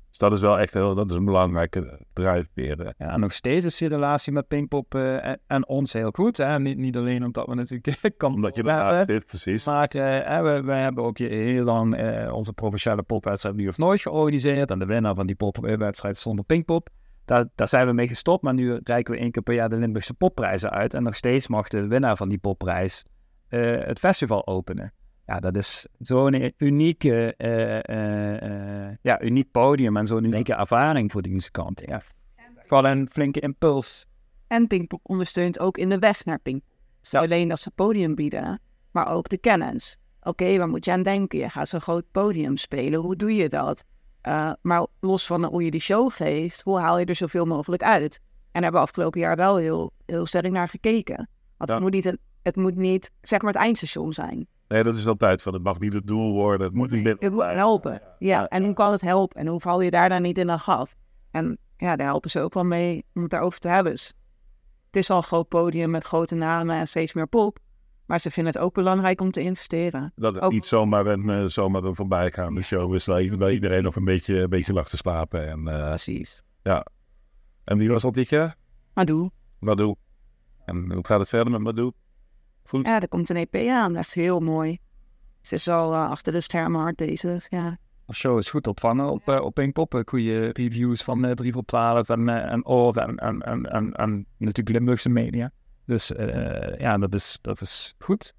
dus dat is wel echt heel, dat is een belangrijke drijfveer. Ja, nog steeds is die relatie met Pinkpop uh, en, ons heel goed. Hè? Niet, niet alleen omdat we natuurlijk kan Omdat je dat precies. Maar uh, we, we, hebben ook heel lang onze provinciale popwedstrijd nu of nooit georganiseerd. En de winnaar van die popwedstrijd zonder Pinkpop. Daar, daar zijn we mee gestopt, maar nu reiken we één keer per jaar de Limburgse popprijzen uit. En nog steeds mag de winnaar van die popprijs het festival openen ja, dat is zo'n unieke, uh, uh, ja, uniek podium en zo'n unieke ervaring voor die muzikanten. Ja. Gewoon een flinke impuls. En Pinkpop ondersteunt ook in de weg naar Pinkpop. Ja. Alleen dat ze podium bieden, maar ook de kennis. Oké, okay, waar moet je aan denken? Je gaat zo'n groot podium spelen. Hoe doe je dat? Uh, maar los van hoe je die show geeft, hoe haal je er zoveel mogelijk uit? En daar hebben we afgelopen jaar wel heel, heel sterk naar gekeken. Want het, moet niet een, het moet niet, zeg maar, het eindstation zijn. Nee, dat is altijd van, het mag niet het doel worden, het moet niet Het moet helpen, ja. En hoe kan het helpen? En hoe val je daar dan niet in een gat? En ja, daar helpen ze ook wel mee om het daarover te hebben. Dus het is wel een groot podium met grote namen en steeds meer pop. Maar ze vinden het ook belangrijk om te investeren. Dat het niet zomaar een, uh, zomaar een voorbijgaande show is waar iedereen nog een beetje, een beetje lag te slapen. En, uh, Precies. Ja. En wie was dat dit jaar? Madou. Madou. En hoe gaat het verder met Madou? Goed? Ja, er komt een EP aan. Dat is heel mooi. Ze is al uh, achter de schermen hard bezig, ja. De show is goed ontvangen op, uh, op Pinkpop. Goede reviews van uh, 3 voor 12 en, en Oor en, en, en, en, en natuurlijk Limburgse media. Dus uh, ja, dat is, dat is goed.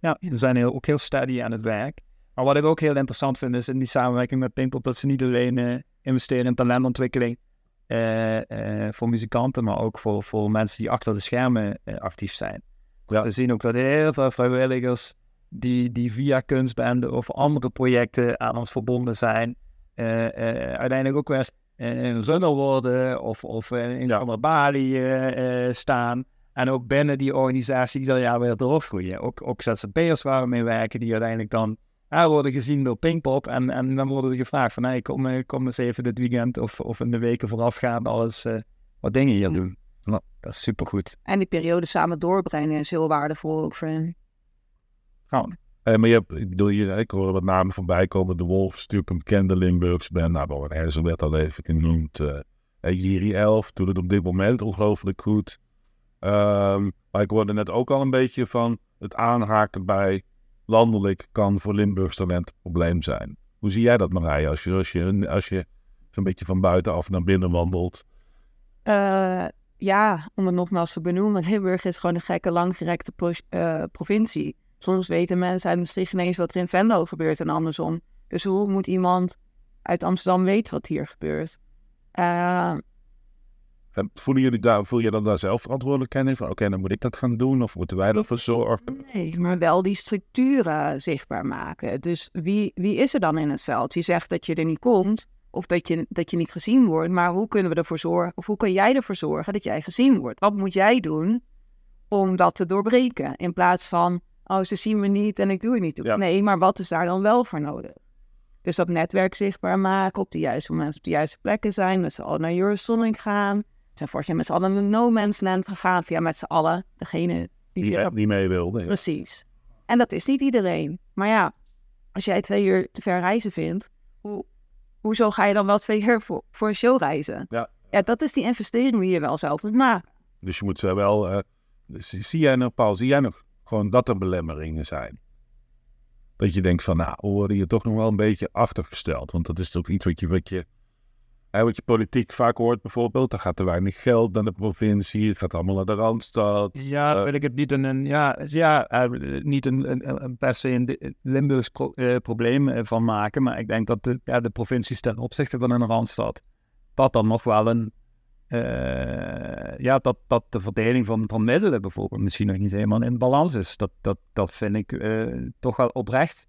Ja, we zijn heel, ook heel steady aan het werk. Maar wat ik ook heel interessant vind is in die samenwerking met Pinkpop dat ze niet alleen uh, investeren in talentontwikkeling uh, voor muzikanten, maar ook voor, voor mensen die achter de schermen actief zijn. Ja. We zien ook dat heel veel vrijwilligers die, die via kunstbenden of andere projecten aan ons verbonden zijn, uiteindelijk ook weer een runner worden of, of in ja. andere balie staan. En ook binnen die organisatie ieder jaar weer doorgroeien. Ook, ook ZZP'ers waar we mee werken, die uiteindelijk dan worden gezien door Pinkpop. En, en dan worden ze gevraagd van, hey, kom, eh, kom eens even dit weekend of, of in de weken voorafgaand alles wat dingen hier doen. Nou, dat is supergoed. En die periode samen doorbrengen is heel waardevol ook voor hen. Nou, Hey, maar je hebt, ik bedoel, je, ik hoor wat namen voorbij komen. De Wolf is natuurlijk een bekende Limburgs band. Nou, Bowen Herzen werd al even genoemd. Uh, Jiri Elf doet het op dit moment ongelooflijk goed. Um, maar ik hoorde net ook al een beetje van het aanhaken bij landelijk kan voor Limburgs talent een probleem zijn. Hoe zie jij dat, Marije, als je, als je, als je zo'n beetje van buitenaf naar binnen wandelt? Uh, ja, om het nogmaals te benoemen, Limburg is gewoon een gekke, langgerekte pro uh, provincie. Soms weten mensen uit Maastricht ineens wat er in Venlo gebeurt en andersom. Dus hoe moet iemand uit Amsterdam weten wat hier gebeurt? Uh, Voelen jullie daar, voel je dan daar zelf verantwoordelijkheid in? Van oké, dan moet ik dat gaan doen of moeten wij ervoor zorgen? Nee, maar wel die structuren zichtbaar maken. Dus wie, wie is er dan in het veld? Je zegt dat je er niet komt of dat je, dat je niet gezien wordt, maar hoe kunnen we ervoor zorgen, of hoe kan jij ervoor zorgen dat jij gezien wordt? Wat moet jij doen om dat te doorbreken? In plaats van, oh, ze zien me niet en ik doe het niet. Ja. Nee, maar wat is daar dan wel voor nodig? Dus dat netwerk zichtbaar maken, op de juiste momenten op de juiste plekken zijn, met z'n allen naar Eurosonic gaan zijn vorig jaar met z'n allen naar No Man's Land gegaan. Via met z'n allen degene die, die, die mee wilde. Precies. En dat is niet iedereen. Maar ja, als jij twee uur te ver reizen vindt, hoe, hoezo ga je dan wel twee uur voor, voor een show reizen? Ja. ja, dat is die investering die je wel zelf moet maken. Dus je moet ze wel. Uh, zie jij nog, Paul, zie jij nog gewoon dat er belemmeringen zijn? Dat je denkt van, nou, we worden hier toch nog wel een beetje achtergesteld. Want dat is toch iets wat je, wat je Wat je politiek vaak hoort bijvoorbeeld, er gaat te weinig geld naar de provincie, het gaat allemaal naar de Randstad. Ja, uh, wil ik het niet een, ja, ja, uh, niet een, een, een, per se een Limburgs pro, uh, probleem van maken, maar ik denk dat de, ja, de provincies ten opzichte van een Randstad, dat dan nog wel een, ja, dat, dat de verdeling van, van middelen bijvoorbeeld misschien nog niet helemaal in balans is. Dat, dat, dat vind ik toch wel oprecht.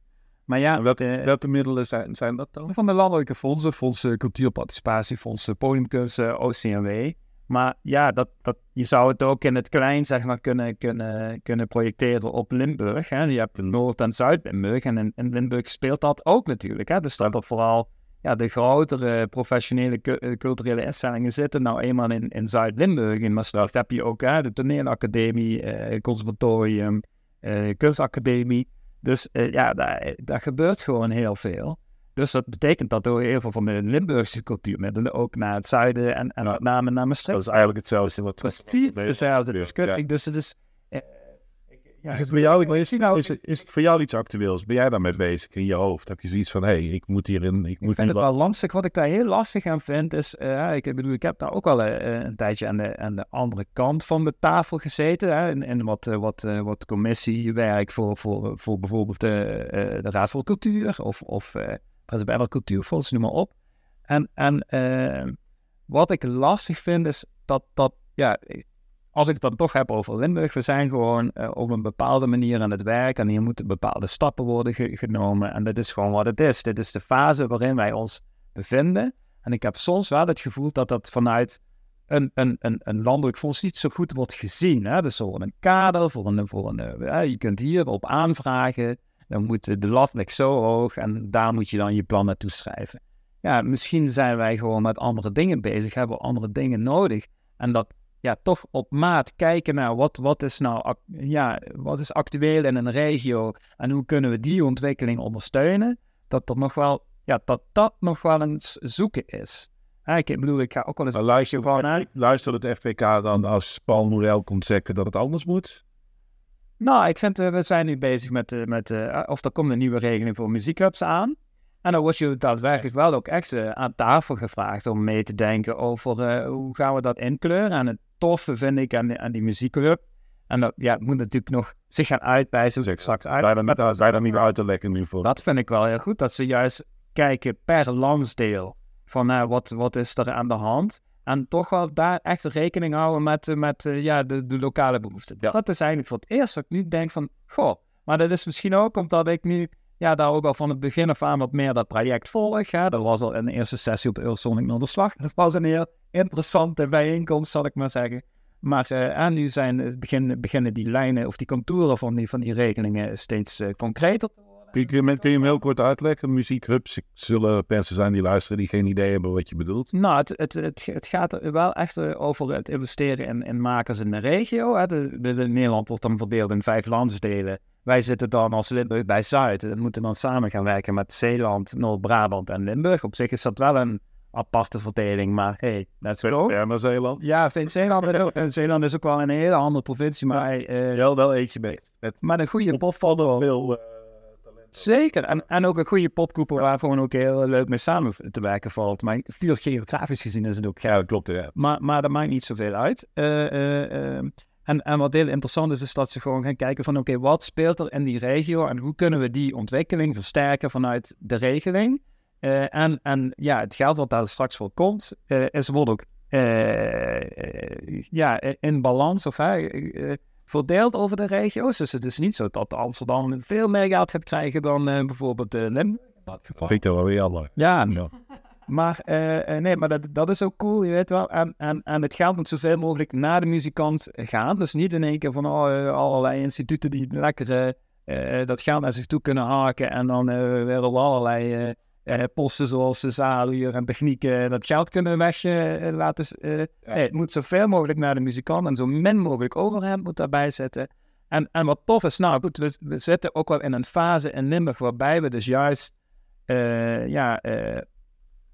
Maar ja, welke, welke, middelen zijn, zijn dat dan? Van de landelijke fondsen, fondsen cultuurparticipatiefondsen, podiumkunsten, OCMW. Maar ja, dat, dat, je zou het ook in het klein zeg maar, kunnen, kunnen, kunnen projecteren op Limburg. Hè. Je hebt Noord- en Zuid-Limburg en in, in, Limburg speelt dat ook natuurlijk. Hè. Dus dat er vooral ja, de grotere professionele culturele instellingen zitten nou eenmaal in, in Zuid-Limburg. In Maastricht heb je ook hè, de toneelacademie, eh, conservatorium, eh, kunstacademie. Dus uh, ja, daar, daar, gebeurt gewoon heel veel. Dus dat betekent dat er heel veel van de Limburgse cultuurmiddelen ook naar het zuiden en, en met name naar Maastricht. Dat is eigenlijk hetzelfde wat... Precies hetzelfde. Dus, ja. dus het is... Uh, ja, is, het voor jou, is, is, is het voor jou iets actueels? Ben jij daarmee bezig in je hoofd? Heb je zoiets van, hé, hey, ik moet hierin... Ik, moet ik vind het wel lastig. Wat ik daar heel lastig aan vind, is... Uh, ik bedoel, ik heb daar ook wel uh, een tijdje aan de, aan de andere kant van de tafel gezeten. Hè, in, in wat, uh, wat, wat commissiewerk voor, voor, voor bijvoorbeeld de Raad voor Cultuur of, of President Cultuurfonds, noem maar op. En, en wat ik lastig vind, is dat, dat ja, als ik het dan toch heb over Limburg, we zijn gewoon uh, op een bepaalde manier aan het werk en hier moeten bepaalde stappen worden ge genomen. En dit is gewoon wat het is. Dit is de fase waarin wij ons bevinden. En ik heb soms wel het gevoel dat dat vanuit een, een, een, landelijk fonds niet zo goed wordt gezien. Hè? Dus voor een kader, voor een, voor een, eh, je kunt hierop aanvragen, dan moet de lat ligt zo hoog en daar moet je dan je plan naartoe schrijven. Ja, misschien zijn wij gewoon met andere dingen bezig, hebben we andere dingen nodig. En dat ja, toch op maat kijken naar wat, wat is nou ja, wat is actueel in een regio en hoe kunnen we die ontwikkeling ondersteunen, dat dat nog wel, ja, dat dat nog wel eens zoeken is. ik bedoel, ik ga ook wel eens... luister, van, luister het FPK dan als Paul Morel komt zeggen dat het anders moet? Nou, ik vind, uh, we zijn nu bezig met, uh, met uh, of er komt een nieuwe regeling voor muziekhubs aan. En dan word je daadwerkelijk wel ook echt aan tafel gevraagd om mee te denken over hoe gaan we dat inkleuren. En het toffe vind ik aan, aan die muziekclub. En dat ja, moet natuurlijk nog zich gaan uitwijzen hoe straks uit. Wij dan, niet uit te lekken nu voor. Dat vind ik wel heel goed, dat ze juist kijken per landsdeel van nou, wat, wat is er aan de hand. En toch wel daar echt rekening houden met, met ja, de, de lokale behoeften. Dat is eigenlijk voor het eerst wat ik nu denk van, goh, maar dat is misschien ook omdat ik nu ja, daar ook al van het begin af aan wat meer dat project volg. Hè. Dat was al in de eerste sessie op Eurosonic naar de slag. Dat was een heel interessante bijeenkomst, zal ik maar zeggen. Maar uh, en nu zijn, eh, beginnen, beginnen die lijnen of die contouren van die, van die regelingen steeds uh, concreter te worden. Kun je, kun je hem heel kort uitleggen? Muziekhubs zullen mensen zijn die luisteren die geen idee hebben wat je bedoelt? Nou, het, het, het, het gaat er wel echt over het investeren in, in makers in de regio. Hè. De, de, de Nederland wordt dan verdeeld in vijf landsdelen. Wij zitten dan als Limburg bij Zuid en moeten dan samen gaan werken met Zeeland, Noord-Brabant en Limburg. Op zich is dat wel een aparte verdeling, maar hey, dat is wel. Ja, naar Zeeland. Ja, Zeeland, en Zeeland is ook wel een hele andere provincie, maar... Ja, uh, wel, wel eentje mee. Maar een goede popvaller. Veel, uh, Zeker, en, en ook een goede popgroep waar gewoon ook heel leuk mee samen te werken valt. Maar veel geografisch gezien is het ook... Ja, klopt, ja. Maar, maar dat maakt niet zoveel uit. Uh, en, en wat heel interessant is, is dat ze gewoon gaan kijken van oké, wat speelt er in die regio en hoe kunnen we die ontwikkeling versterken vanuit de regeling. Uh, en, en ja, het geld wat daar straks voor komt, uh, is wordt ook uh, ja, in balans of verdeeld over de regio's. Dus het is niet zo dat Amsterdam veel meer geld gaat krijgen dan bijvoorbeeld Limburg. Dat vind ik wel weer jammer. Ja, ja. Maar, uh, nee, maar dat, dat is ook cool, je weet wel. En, en, en het geld moet zoveel mogelijk naar de muzikant gaan. Dus niet in één keer van oh, uh, allerlei instituten die lekker uh, dat geld naar zich toe kunnen haken. En dan weer op allerlei posten zoals de zaalhuur en technieken dat geld kunnen weg laten. Het moet zoveel mogelijk naar de muzikant en zo min mogelijk overhemd moet daarbij zitten. En, en wat tof is, nou goed, we, we zitten ook wel in een fase in Limburg waarbij we dus juist ja,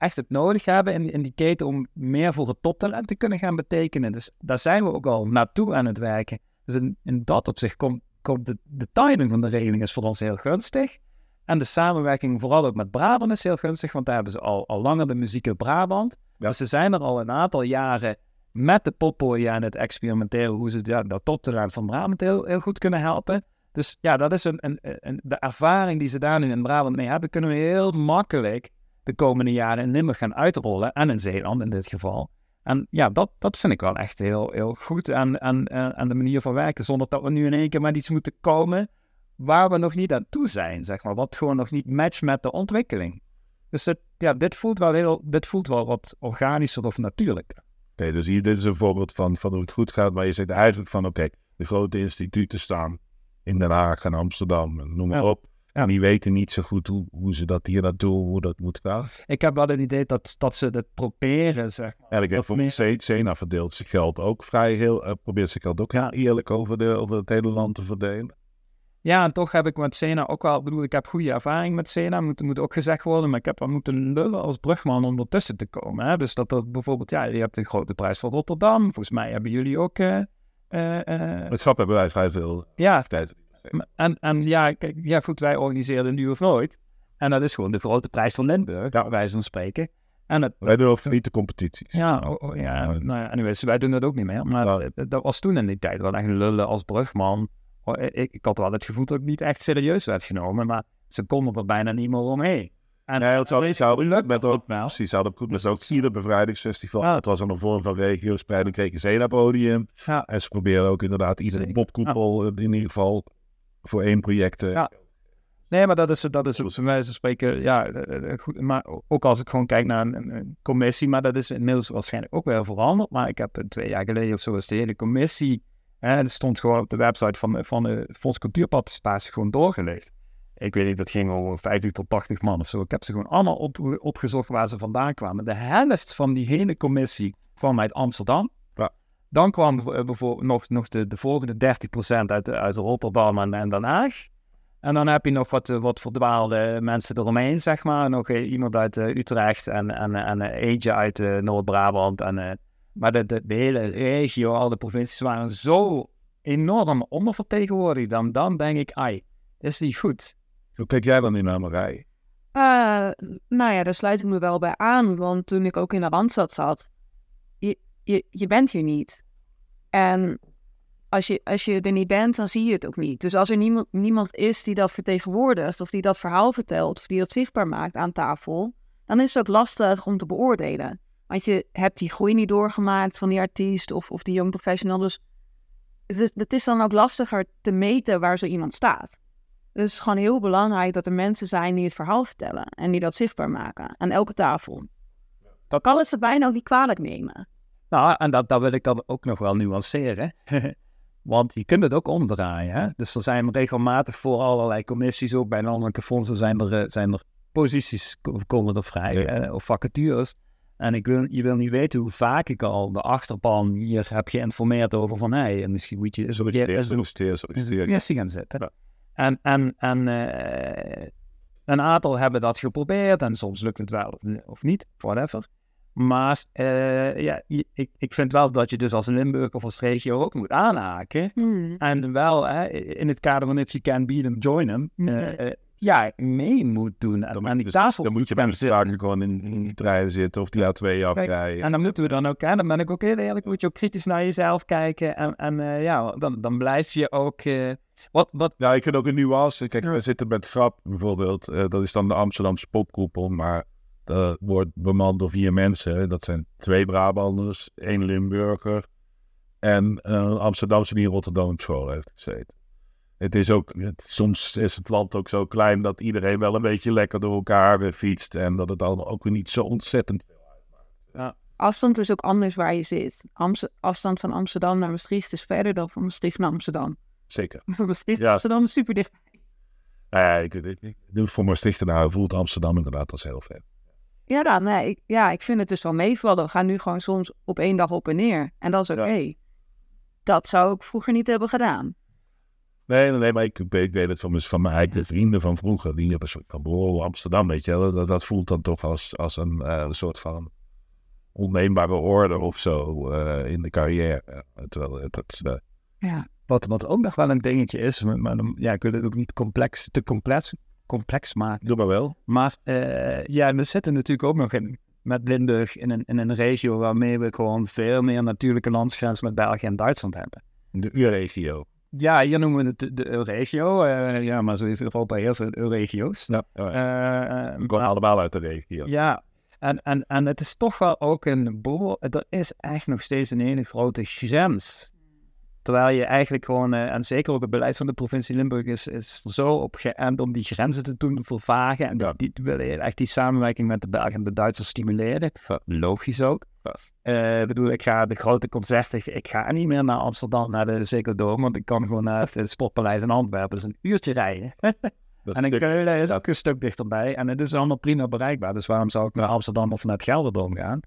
echt het nodig hebben in, in die keten om meer voor het toptalent te kunnen gaan betekenen. Dus daar zijn we ook al naartoe aan het werken. Dus in, in dat opzicht komt, komt de, de timing van de regeling is voor ons heel gunstig. En de samenwerking vooral ook met Brabant is heel gunstig, want daar hebben ze al, al langer de muziek in Brabant. Ja. Dus ze zijn er al een aantal jaren met de poppodia aan het experimenteren hoe ze ja, dat toptalent van Brabant heel, heel goed kunnen helpen. Dus ja, dat is een, een, een, de ervaring die ze daar nu in Brabant mee hebben, kunnen we heel makkelijk de komende jaren in Limburg gaan uitrollen. En in Zeeland in dit geval. En ja, dat, dat vind ik wel echt heel, heel goed aan, aan, aan de manier van werken. Zonder dat we nu in één keer met iets moeten komen waar we nog niet aan toe zijn, zeg maar. Wat gewoon nog niet matcht met de ontwikkeling. Dus het, ja, dit, voelt wel heel, dit voelt wel wat organischer of natuurlijker. Oké, dus hier, dit is een voorbeeld van, van hoe het goed gaat. Maar je zegt eigenlijk van, oké, de grote instituten staan in Den Haag en Amsterdam, noem maar op. En die weten niet zo goed hoe, hoe ze dat hier naartoe, hoe dat moet gaan. Ik heb wel het idee dat, dat ze het proberen, zeg maar. Eigenlijk voor meer... Sena verdeelt zich geld ook vrij heel, uh, probeert zich geld ook ja. eerlijk over, de, over het hele land te verdelen. Ja, en toch heb ik met Sena ook wel, bedoel, ik heb goede ervaring met Sena, moet, moet ook gezegd worden, maar ik heb wel moeten lullen als brugman om ertussen te komen. Hè? Dus dat dat bijvoorbeeld, ja, je hebt de grote prijs van Rotterdam, volgens mij hebben jullie ook... Uh, uh, het grap hebben wij vrij veel ja, tijd. En, en ja, kijk, ja, goed, wij organiseren nu of nooit. En dat is gewoon de grote prijs van Limburg, ja. wij van spreken. En het, wij doen ook niet de competities. Ja, oh, oh, ja, nou ja, anyways, wij doen dat ook niet meer. Maar dat was toen in die tijd wel echt lullen als brugman. Oh, ik, ik, had wel het gevoel dat ik niet echt serieus werd genomen, maar ze konden er bijna niet meer omheen. En nee, het zou, zou met ook, precies, zou goed met ook vierde bevrijdingsfestival. Ja. Het was een vorm van regio-spreiding, kreeg een Zena-podium. Ja. En ze proberen ook inderdaad iedere popkoepel in ieder geval voor één project. Ja. Nee, maar dat is, dat is wijze van spreken, ja, eh, eh, goed, maar ook als ik gewoon kijk naar een, een, commissie, maar dat is inmiddels waarschijnlijk ook wel veranderd. Maar ik heb twee jaar geleden of zo is de hele commissie, hè, dat stond gewoon op de website van, van de Fonds Cultuurparticipatie gewoon doorgelegd. Ik weet niet, dat ging om 50 tot 80 man of zo. Ik heb ze gewoon allemaal op, opgezocht waar ze vandaan kwamen. De helft van die hele commissie kwam uit Amsterdam. Dan kwam bijvoorbeeld nog, nog de, de volgende 30% uit, uit Rotterdam en, en Den Haag. En dan heb je nog wat, eh, wat verdwaalde mensen eromheen, zeg maar. Nog eh, iemand uit uh, Utrecht en, en, en eentje uit Noord-Brabant. En, maar de, de, de, hele regio, al de provincies waren zo enorm ondervertegenwoordigd. Dan, dan denk ik, ai, is niet goed. Hoe kijk jij dan in Marij? nou ja, daar sluit ik me wel bij aan. Want toen ik ook in de Randstad zat, je, je, je bent hier niet. En als je, als je er niet bent, dan zie je het ook niet. Dus als er niemand, niemand is die dat vertegenwoordigt, of die dat verhaal vertelt, of die dat zichtbaar maakt aan tafel, dan is het ook lastig om te beoordelen. Want je hebt die groei niet doorgemaakt van die artiest of, of die young professional. Dus het is, het is dan ook lastiger te meten waar zo iemand staat. Dus het is gewoon heel belangrijk dat er mensen zijn die het verhaal vertellen en die dat zichtbaar maken aan elke tafel. Dat kan het ze bijna ook niet kwalijk nemen. Nou, en dat, dat wil ik dan ook nog wel nuanceren. Want je kunt het ook omdraaien. Hè? Dus er zijn regelmatig voor allerlei commissies, ook bij landelijke fondsen, zijn er, eh, zijn er posities komen er vrij, of vacatures. En ik wil, je wil niet weten hoe vaak ik al de achterban hier heb geïnformeerd over van, hé, hey, misschien moet je zo een gaan zetten. En, en, en uh, een aantal hebben dat geprobeerd en soms lukt het wel of niet, whatever. Maar uh, ja, ik, ik vind wel dat je dus als Limburg of als regio ook moet aanhaken. Hmm. En wel hè, in het kader van if you can beat them, join them. Uh, uh, ja, mee moet doen. Dan, en die dus, tafel dan moet je bij de gewoon in, in die trein zitten of die ja. twee afrijden. En dan moeten we dan ook, hè, dan ben ik ook heel eerlijk, moet je ook kritisch naar jezelf kijken. En, en ja, dan, dan blijf je ook... wat, wat... Ja, ik vind ook een nuance. Kijk, we zitten met Grap bijvoorbeeld. dat is dan de Amsterdamse popkoepel, maar dat wordt bemand door vier mensen. Dat zijn twee Brabanders, één Limburger en een Amsterdamse die in Rotterdam op school heeft gezeten. Het is ook, het, soms is het land ook zo klein dat iedereen wel een beetje lekker door elkaar weer fietst. En dat het dan ook weer niet zo ontzettend veel uitmaakt. Ja. Afstand is ook anders waar je zit. afstand van Amsterdam naar Maastricht is verder dan van Maastricht naar Amsterdam. Zeker. Maastricht ja. Amsterdam is super dicht. Ja, ik, ik, ik, voor Maastricht nou voelt Amsterdam inderdaad als heel ver. Ja, dan, nee, ik, ja, ik vind het dus wel meevallen. We gaan nu gewoon soms op één dag op en neer. En dat is oké. Dat zou ik vroeger niet hebben gedaan. Nee, nee, maar ik, ik weet het van, van mijn eigen vrienden van vroeger. Die hebben van oh, Amsterdam, weet je dat, dat voelt dan toch als, als een, uh, een soort van onneembare orde of zo uh, in de carrière. Terwijl dat... Uh, ja. Wat, wat ook nog wel een dingetje is, maar ja, ik wil het ook niet complex, te complex complex maken. Doe maar wel. Maar uh, ja, we zitten natuurlijk ook nog in, met Limburg in een, in een regio waarmee we gewoon veel meer natuurlijke landsgrens met België en Duitsland hebben. De U-regio. Ja, hier noemen we het de, regio. Uh, ja, maar zo valt bij heel veel regio's. Ja, uh, we komen allemaal uit de regio. Ja, en, en, en het is toch wel ook een boel. Er is echt nog steeds een hele grote grens Terwijl je eigenlijk gewoon, uh, en zeker ook het beleid van de provincie Limburg is, is zo op geënt om die grenzen te doen vervagen. En die, die, willen echt die samenwerking met de Belgen en de Duitsers stimuleren. Logisch ook. Uh, bedoel, ik ga de grote concerten, ik ga niet meer naar Amsterdam, naar de Dome, want ik kan gewoon naar het Sportpaleis in Antwerpen, dus een uurtje rijden. en in Keulen is ook een stuk dichterbij en het is allemaal prima bereikbaar, dus waarom zou ik naar Amsterdam of naar het Gelderdoom gaan?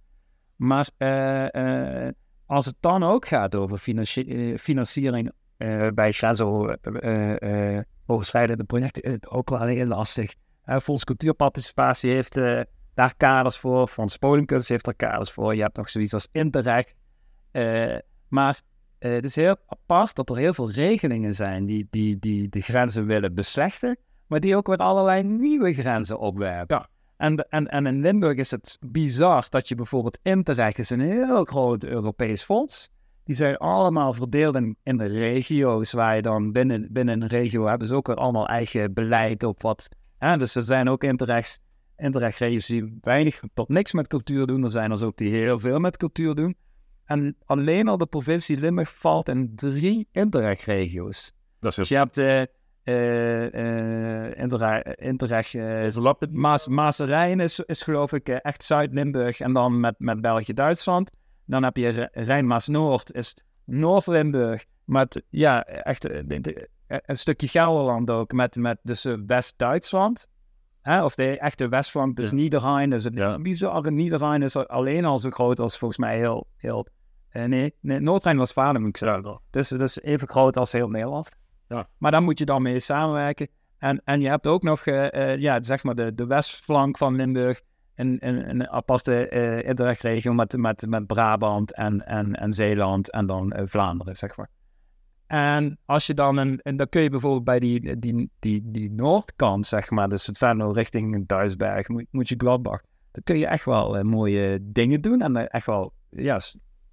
Maar uh, als het dan ook gaat over eh, financiering uh, bij grensoverschrijdende uh, projecten, is het ook wel heel lastig. Fonds Cultuurparticipatie heeft daar kaders voor, Fonds Polenkunst heeft er kaders voor, je hebt nog zoiets als Interreg. maar het is heel apart dat er heel veel regelingen zijn die, die, die de grenzen willen beslechten, maar die ook weer allerlei nieuwe grenzen opwerpen. Ja. En, en, en in Limburg is het bizar dat je bijvoorbeeld Interreg is een heel groot Europees fonds. Die zijn allemaal verdeeld in, in de regio's, waar je dan binnen, binnen een regio hebben ze ook weer allemaal eigen beleid op wat. Hè? Dus er zijn ook Interregs, Interreg-regio's die weinig tot niks met cultuur doen. Er zijn er ook die heel veel met cultuur doen. En alleen al de provincie Limburg valt in drie Interreg-regio's. Dat is dus je hebt uh, uh, Interreg. Uh, Maas, Maasrijn is, is geloof ik echt Zuid-Limburg en dan met, met België-Duitsland. Dan heb je Rijn-Maas-Noord, is Noord-Limburg. Met ja, echt een stukje Gelderland ook, met, met dus West-Duitsland. Of de echte westflank, dus ja. Niederrhein. Dus het ja. bizarre Niederrhein is alleen al zo groot als volgens mij heel... heel nee, nee Noord-Rijn-Westfalen moet ik zeggen. Dus is even groot als heel Nederland. Ja. Maar daar moet je dan mee samenwerken. En, en je hebt ook nog, uh, uh, ja, zeg maar de, de westflank van Limburg. Een, een, een aparte uh, interregio met, met, met Brabant en, en, en Zeeland en dan Vlaanderen, zeg maar. En als je dan en dan kun je bijvoorbeeld bij die, die, die, die noordkant, zeg maar, dus het Venlo richting Duisberg, moet, moet je Gladbach, dan kun je echt wel mooie dingen doen en echt wel ja,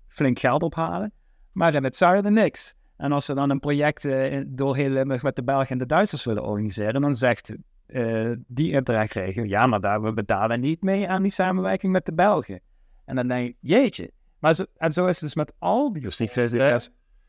flink geld ophalen. Maar in het zuiden niks. En als we dan een project uh, door heel Limburg met de Belgen en de Duitsers willen organiseren, dan zegt uh, die interregio, ja, maar daar we betalen niet mee aan die samenwerking met de Belgen. En dan denk je, jeetje. Maar zo, en zo is het dus met al die... Dus niet uh,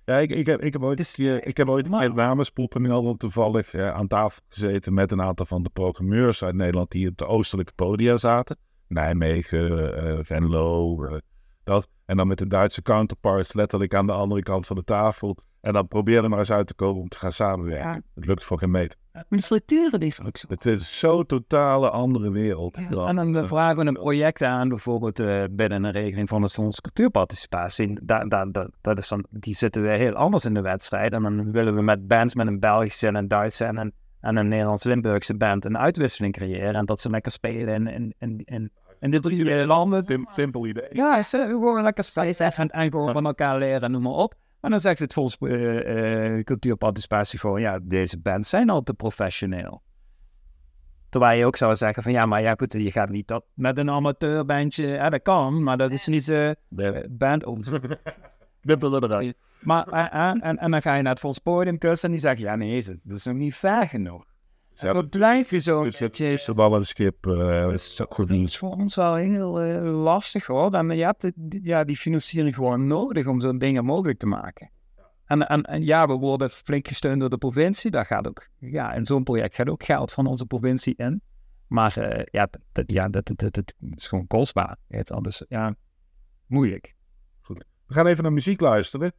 ja, ik, ik, heb, ik heb ooit, dus, ik heb ooit namenspoppen toevallig uh, aan tafel gezeten met een aantal van de programmeurs uit Nederland die op de oostelijke podia zaten. Nijmegen, Venlo, dat. En dan met de Duitse counterparts letterlijk aan de andere kant van de tafel. En dan probeer er maar eens uit te komen om te gaan samenwerken. Het lukt voor geen meter. Maar de structuren die Het is zo'n totale andere wereld. Ja. En dan vragen we een project aan, bijvoorbeeld uh, binnen een regeling van het Fonds Cultuurparticipatie. Daar, daar, daar, dat is dan, die zitten weer heel anders in de wedstrijd. En dan willen we met bands met een Belgische en een Duitse en een, en een Nederlands-Limburgse band een uitwisseling creëren. En dat ze lekker spelen in, in, in, in in de drie landen. simpel idee. Ja, ze gewoon lekker spelen en, en gewoon van elkaar leren, noem maar op. En dan zegt het volgens uh, uh, cultuurparticipatie gewoon, ja, deze bands zijn al te professioneel. Terwijl je ook zou zeggen van, ja, maar ja, goed, je gaat niet dat met een amateurbandje, ja, dat kan, maar dat is niet uh, band... Oh. maar, en, en, en dan ga je naar het Volks Podium kussen en die zeggen, ja, nee, dat is nog niet ver genoeg. Zo blijf je zo. Dus het is wel een. Uh, is Dat is voor ons wel heel uh, lastig hoor. En je hebt ja, die financiering gewoon nodig om zo'n dingen mogelijk te maken. En, en, en, ja, we worden flink gesteund door de provincie. Daar gaat ook, ja, in zo'n project gaat ook geld van onze provincie in. Maar uh, ja, dat, ja dat, dat, dat, is gewoon kostbaar. Het anders, ja, moeilijk. Goed. We gaan even naar muziek luisteren.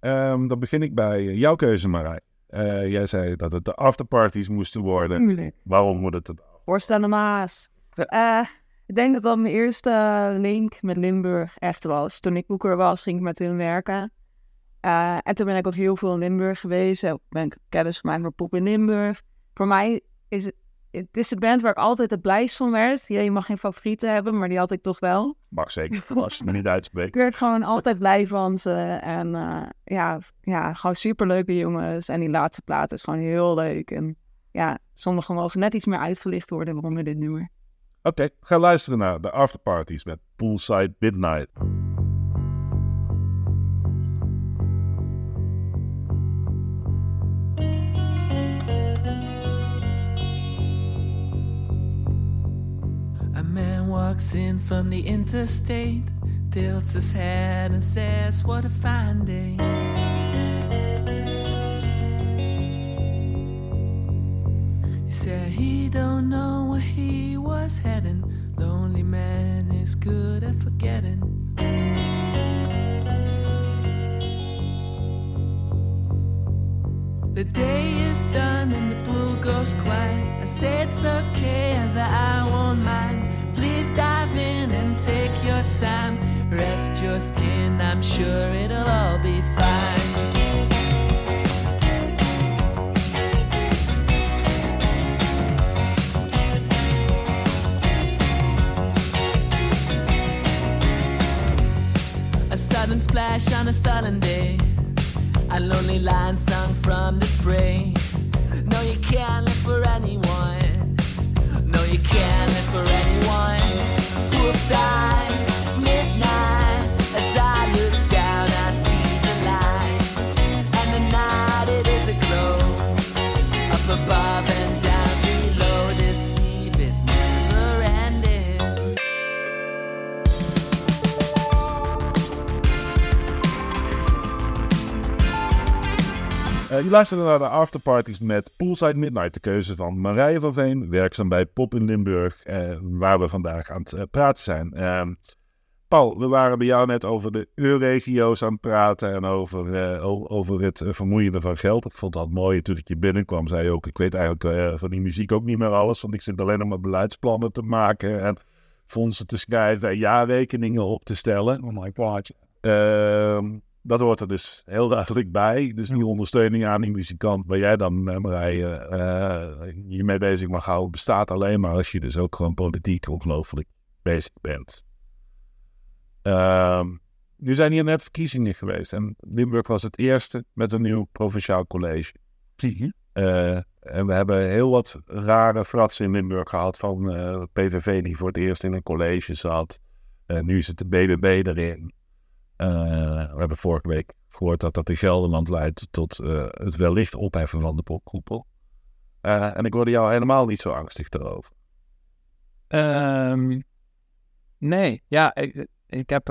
Um, dan begin ik bij jouw keuze, Marij. Uh, jij zei dat het de afterparties moesten worden. Tuurlijk. Waarom moet het? Voorstellen Maas. Uh, ik denk dat dat mijn eerste link met Limburg echt was. Toen ik boeker was, ging ik met hun werken. Uh, en toen ben ik ook heel veel in Limburg geweest. Ben ik kennis gemaakt met Pop in Limburg. Voor mij is het het is een band waar ik altijd het blijst van werd. Ja, je mag geen favorieten hebben, maar die had ik toch wel. Mag zeker, als je me niet uitspreekt. ik werd gewoon altijd blij van ze. En uh, ja, ja, gewoon superleuke jongens. En die laatste plaat is gewoon heel leuk. En ja, sommige mogen net iets meer uitgelicht worden waarom we dit nummer. Oké, okay, ga luisteren naar de afterparties met Poolside Midnight. Walks in from the interstate, tilts his head and says, What a fine day. He said he don't know where he was heading. Lonely man is good at forgetting. The day is done and the pool goes quiet. I say it's okay and that I won't mind. Please dive in and take your time. Rest your skin, I'm sure it'll all be fine. A sudden splash on a sudden day. A lonely line sung from the spray. No, you can't live for anyone. No, you can't live for anyone. Poolside, midnight. Je luistert naar de afterparties met Poolside Midnight, de keuze van Marije van Veen, werkzaam bij Pop in Limburg, eh, waar we vandaag aan het eh, praten zijn. Ehm, Paul, we waren bij jou net over de EU-regio's aan het praten en over, eh, over het eh, vermoeiende van geld. Ik vond dat mooi toen ik je binnenkwam, zei je ook, ik weet eigenlijk eh, van die muziek ook niet meer alles, want ik zit alleen nog maar beleidsplannen te maken en fondsen te schrijven en jaarrekeningen op te stellen. Oh my god. Ehm, dat hoort er dus heel duidelijk bij. Dus die ondersteuning aan die muzikant waar jij dan, eh, Marije, eh, je mee bezig mag houden, bestaat alleen maar als je dus ook gewoon politiek ongelooflijk bezig bent. Ehm, nu zijn hier net verkiezingen geweest en Limburg was het eerste met een nieuw provinciaal college. Eh, en we hebben heel wat rare fratsen in Limburg gehad van PVV die voor het eerst in een college zat. Nu zit de BBB erin. Eh, we hebben vorige week gehoord dat dat in Gelderland leidt tot eh, het wellicht opheffen van de popkoepel. Eh, en ik hoorde jou helemaal niet zo angstig erover. Ehm, nee, ja, ik, ik heb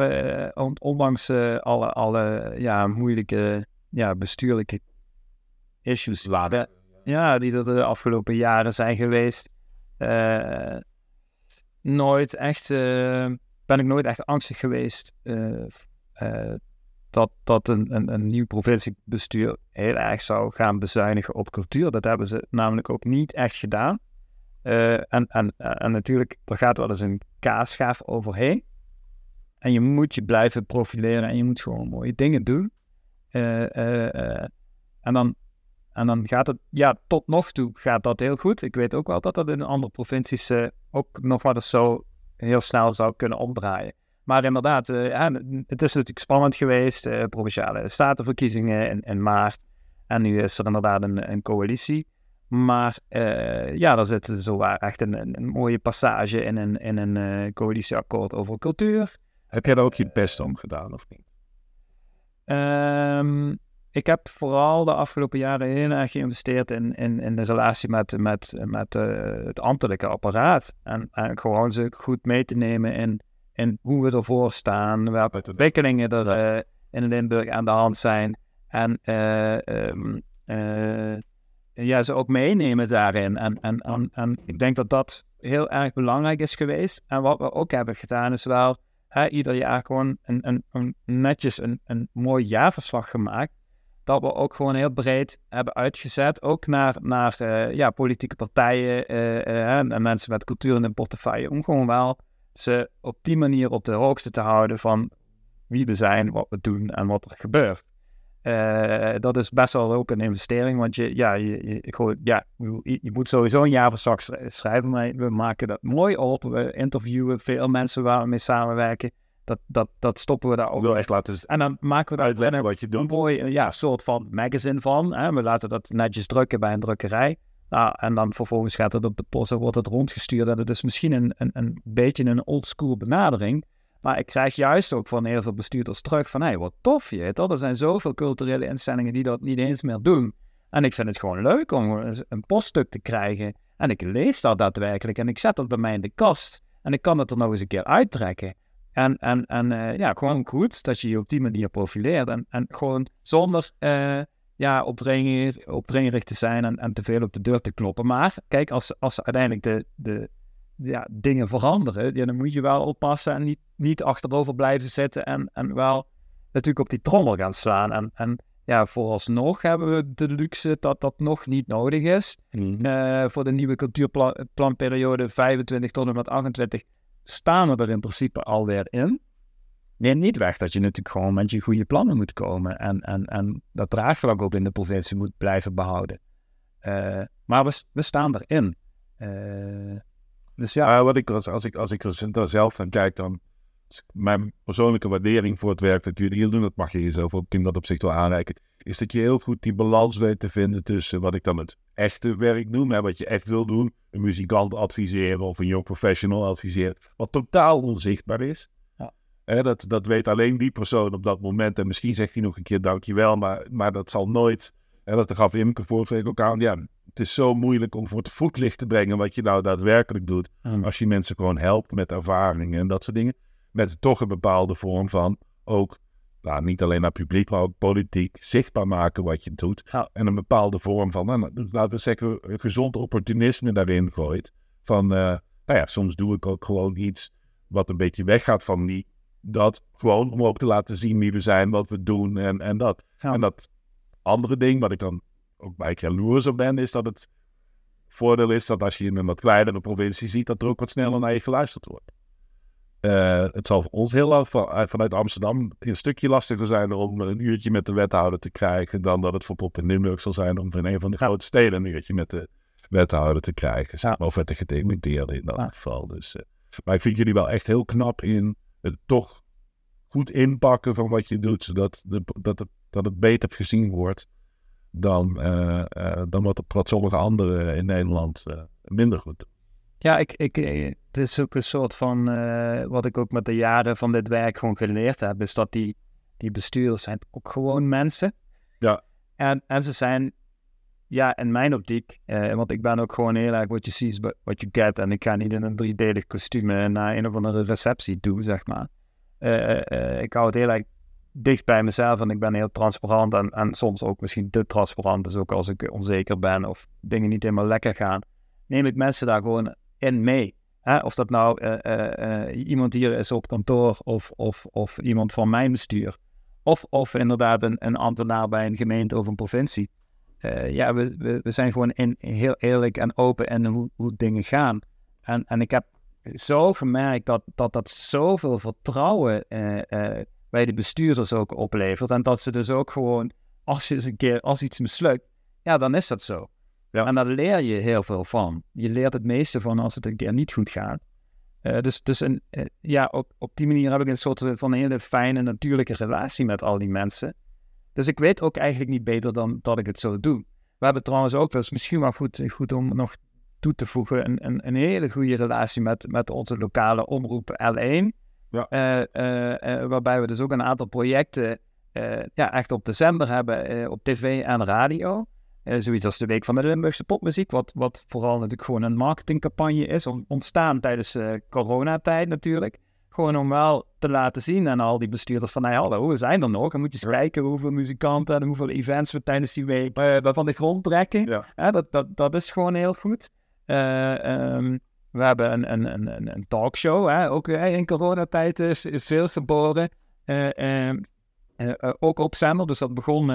on- ondanks alle, alle ja, moeilijke ja, bestuurlijke issues ja, ja, die er de afgelopen jaren zijn geweest, nooit echt, ben ik nooit echt angstig geweest eh, dat, dat een, een, een nieuw provinciebestuur heel erg zou gaan bezuinigen op cultuur. Dat hebben ze namelijk ook niet echt gedaan. Eh, en, en, en natuurlijk, er gaat wel eens een kaasschaaf overheen. En je moet je blijven profileren en je moet gewoon mooie dingen doen. Eh, en, dan, en dan gaat het, ja, tot nog toe gaat dat heel goed. Ik weet ook wel dat dat in andere provincies ook nog wel eens zo heel snel zou kunnen omdraaien. Maar inderdaad, eh, het is natuurlijk spannend geweest. eh, provinciale statenverkiezingen in, in maart. En nu is er inderdaad een, een coalitie. Maar eh, ja, daar zit zowaar echt een, een, mooie passage in een, in een coalitieakkoord over cultuur. Heb jij daar ook je best om gedaan of niet? Ehm, ik heb vooral de afgelopen jaren heel erg geïnvesteerd in, in, in de relatie met, met, met het ambtelijke apparaat. En, en gewoon ze goed mee te nemen in, in hoe we ervoor staan, welke ontwikkelingen er eh, in Limburg aan de hand zijn. En eh, ehm, eh, ja, ze ook meenemen daarin. En, en, en, en ik denk dat dat heel erg belangrijk is geweest. En wat we ook hebben gedaan is wel hè, ieder jaar gewoon een, een, een netjes een, een mooi jaarverslag gemaakt. Dat we ook gewoon heel breed hebben uitgezet. Ook naar, naar ja, politieke partijen en, en mensen met cultuur in hun portefeuille. Om gewoon wel ze op die manier op de hoogte te houden van wie we zijn, wat we doen en wat er gebeurt. Eh, dat is best wel ook een investering, want je, ja, je, je, ik hoor- ja, je, je moet sowieso een jaarverslag sch- schrijven, maar we maken dat mooi op. We interviewen veel mensen waar we mee samenwerken. Dat, dat, dat stoppen we daar ook wil echt laten En dan maken we daar uitleggen een, wat je een mooi ja, soort van magazine van. Hè? We laten dat netjes drukken bij een drukkerij. Nou, en dan vervolgens gaat het op de post en wordt het rondgestuurd. En dat is misschien een, een, een beetje een oldschool benadering. Maar ik krijg juist ook van heel veel bestuurders terug van... hé, hey, wat tof je het. Er zijn zoveel culturele instellingen die dat niet eens meer doen. En ik vind het gewoon leuk om een- een poststuk te krijgen. En ik lees dat daadwerkelijk. En ik zet dat bij mij in de kast. En ik kan het er nog eens een keer uittrekken. En, en, en eh, ja, gewoon goed dat je je op die manier profileert. En, en gewoon zonder eh, ja, opdringerig, opdringerig te zijn en, en te veel op de deur te kloppen. Maar kijk, als, als uiteindelijk de, de ja, dingen veranderen, ja, dan moet je wel oppassen en niet, niet achterover blijven zitten. En, en wel natuurlijk op die trommel gaan slaan. En, en ja, vooralsnog hebben we de luxe dat dat nog niet nodig is. Eh, voor de nieuwe cultuurplanperiode 25 tot en met 28 staan we er in principe alweer in. Neem niet weg dat je natuurlijk gewoon met je goede plannen moet komen. En, en, en dat draagvlak ook in de provincie moet blijven behouden. Eh, maar we, staan erin. Eh, dus ja, wat ik, als, ik, als ik er zelf aan kijk, dan mijn persoonlijke waardering voor het werk dat jullie hier doen, dat mag je jezelf ook in dat opzicht wel aanreiken, is dat je heel goed die balans weet te vinden tussen wat ik dan het echte werk noem, hè, wat je echt wil doen, een muzikant adviseren of een young professional adviseren, wat totaal onzichtbaar is. Hè, dat, dat weet alleen die persoon op dat moment en misschien zegt hij nog een keer dankjewel, maar, maar dat zal nooit, hè, dat gaf Imke vorige week ook aan, ja, het is zo moeilijk om voor het voetlicht te brengen wat je nou daadwerkelijk doet. Mm. Als je mensen gewoon helpt met ervaringen en dat soort dingen. Met toch een bepaalde vorm van ook nou, niet alleen naar publiek, maar ook politiek zichtbaar maken wat je doet. Ja. En een bepaalde vorm van, nou, laten we zeggen, gezond opportunisme daarin gooit. Van, eh, nou ja, soms doe ik ook gewoon iets wat een beetje weggaat van die, dat. Gewoon om ook te laten zien wie we zijn, wat we doen en, en dat. Ja. En dat andere ding, wat ik dan ook bij jaloers op ben, is dat het voordeel is dat als je in een wat kleinere provincie ziet, dat er ook wat sneller naar je geluisterd wordt. Eh, het zal voor ons heel lang van, uit- vanuit Amsterdam een stukje lastiger zijn om een uurtje met de wethouder te krijgen dan dat het voor Pop in Limburg zal zijn om in een van de grote steden een uurtje met de wethouder te krijgen. zeg maar, Of met de gedeputeerde in dat Ja. geval. Dus, eh, maar ik vind jullie wel echt heel knap in het toch goed inpakken van wat je doet, zodat de, dat, het, dat het beter gezien wordt dan, eh, eh, dan wat, wat sommige anderen in Nederland eh, minder goed doen. Ja, ik, ik, het is ook een soort van, wat ik ook met de jaren van dit werk gewoon geleerd heb, is dat die, die bestuurders zijn ook gewoon mensen. Ja. En, en ze zijn, ja, in mijn optiek, eh, want ik ben ook gewoon heel erg you see is what you get. En ik ga niet in een driedelig kostuum eh, naar een of andere receptie toe, zeg maar. Eh, eh, ik hou het heel erg dicht bij mezelf en ik ben heel transparant en, en soms ook misschien te transparant. Dus ook als ik onzeker ben of dingen niet helemaal lekker gaan, neem ik mensen daar gewoon in mee. Hè? Of dat nou iemand hier is op kantoor of, of, of iemand van mijn bestuur. Of, of inderdaad een, een ambtenaar bij een gemeente of een provincie. Eh, ja, we, we, we zijn gewoon in, heel eerlijk en open in hoe, hoe dingen gaan. En, en ik heb zo gemerkt dat dat, dat zoveel vertrouwen eh, eh, bij de bestuurders ook oplevert. En dat ze dus ook gewoon, als je eens een keer, als iets mislukt, ja, dan is dat zo. Ja. En daar leer je heel veel van. Je leert het meeste van als het een keer niet goed gaat. Dus dus een, ja, op, op die manier heb ik een soort van een hele fijne, natuurlijke relatie met al die mensen. Dus ik weet ook eigenlijk niet beter dan dat ik het zo doe. We hebben trouwens ook, dat is misschien wel goed, goed om nog toe te voegen, een, een, een hele goede relatie met, met onze lokale omroep L1. Ja. Eh, eh, eh, waarbij we dus ook een aantal projecten ja, echt op de zender hebben, op tv en radio. Zoiets als de Week van de Limburgse Popmuziek, wat, wat vooral natuurlijk gewoon een marketingcampagne is, ontstaan tijdens coronatijd natuurlijk. Gewoon om wel te laten zien aan al die bestuurders van, hey, hallo, we zijn er nog. En moet je eens kijken hoeveel muzikanten en hoeveel events we tijdens die week eh, van de grond trekken. Ja. Dat, dat, dat is gewoon heel goed. Eh, ehm, we hebben een, een, een, een, talkshow, hè, ook eh, in coronatijd is, is veel geboren. Eh, ehm, eh, eh, ook op zender, dus dat begon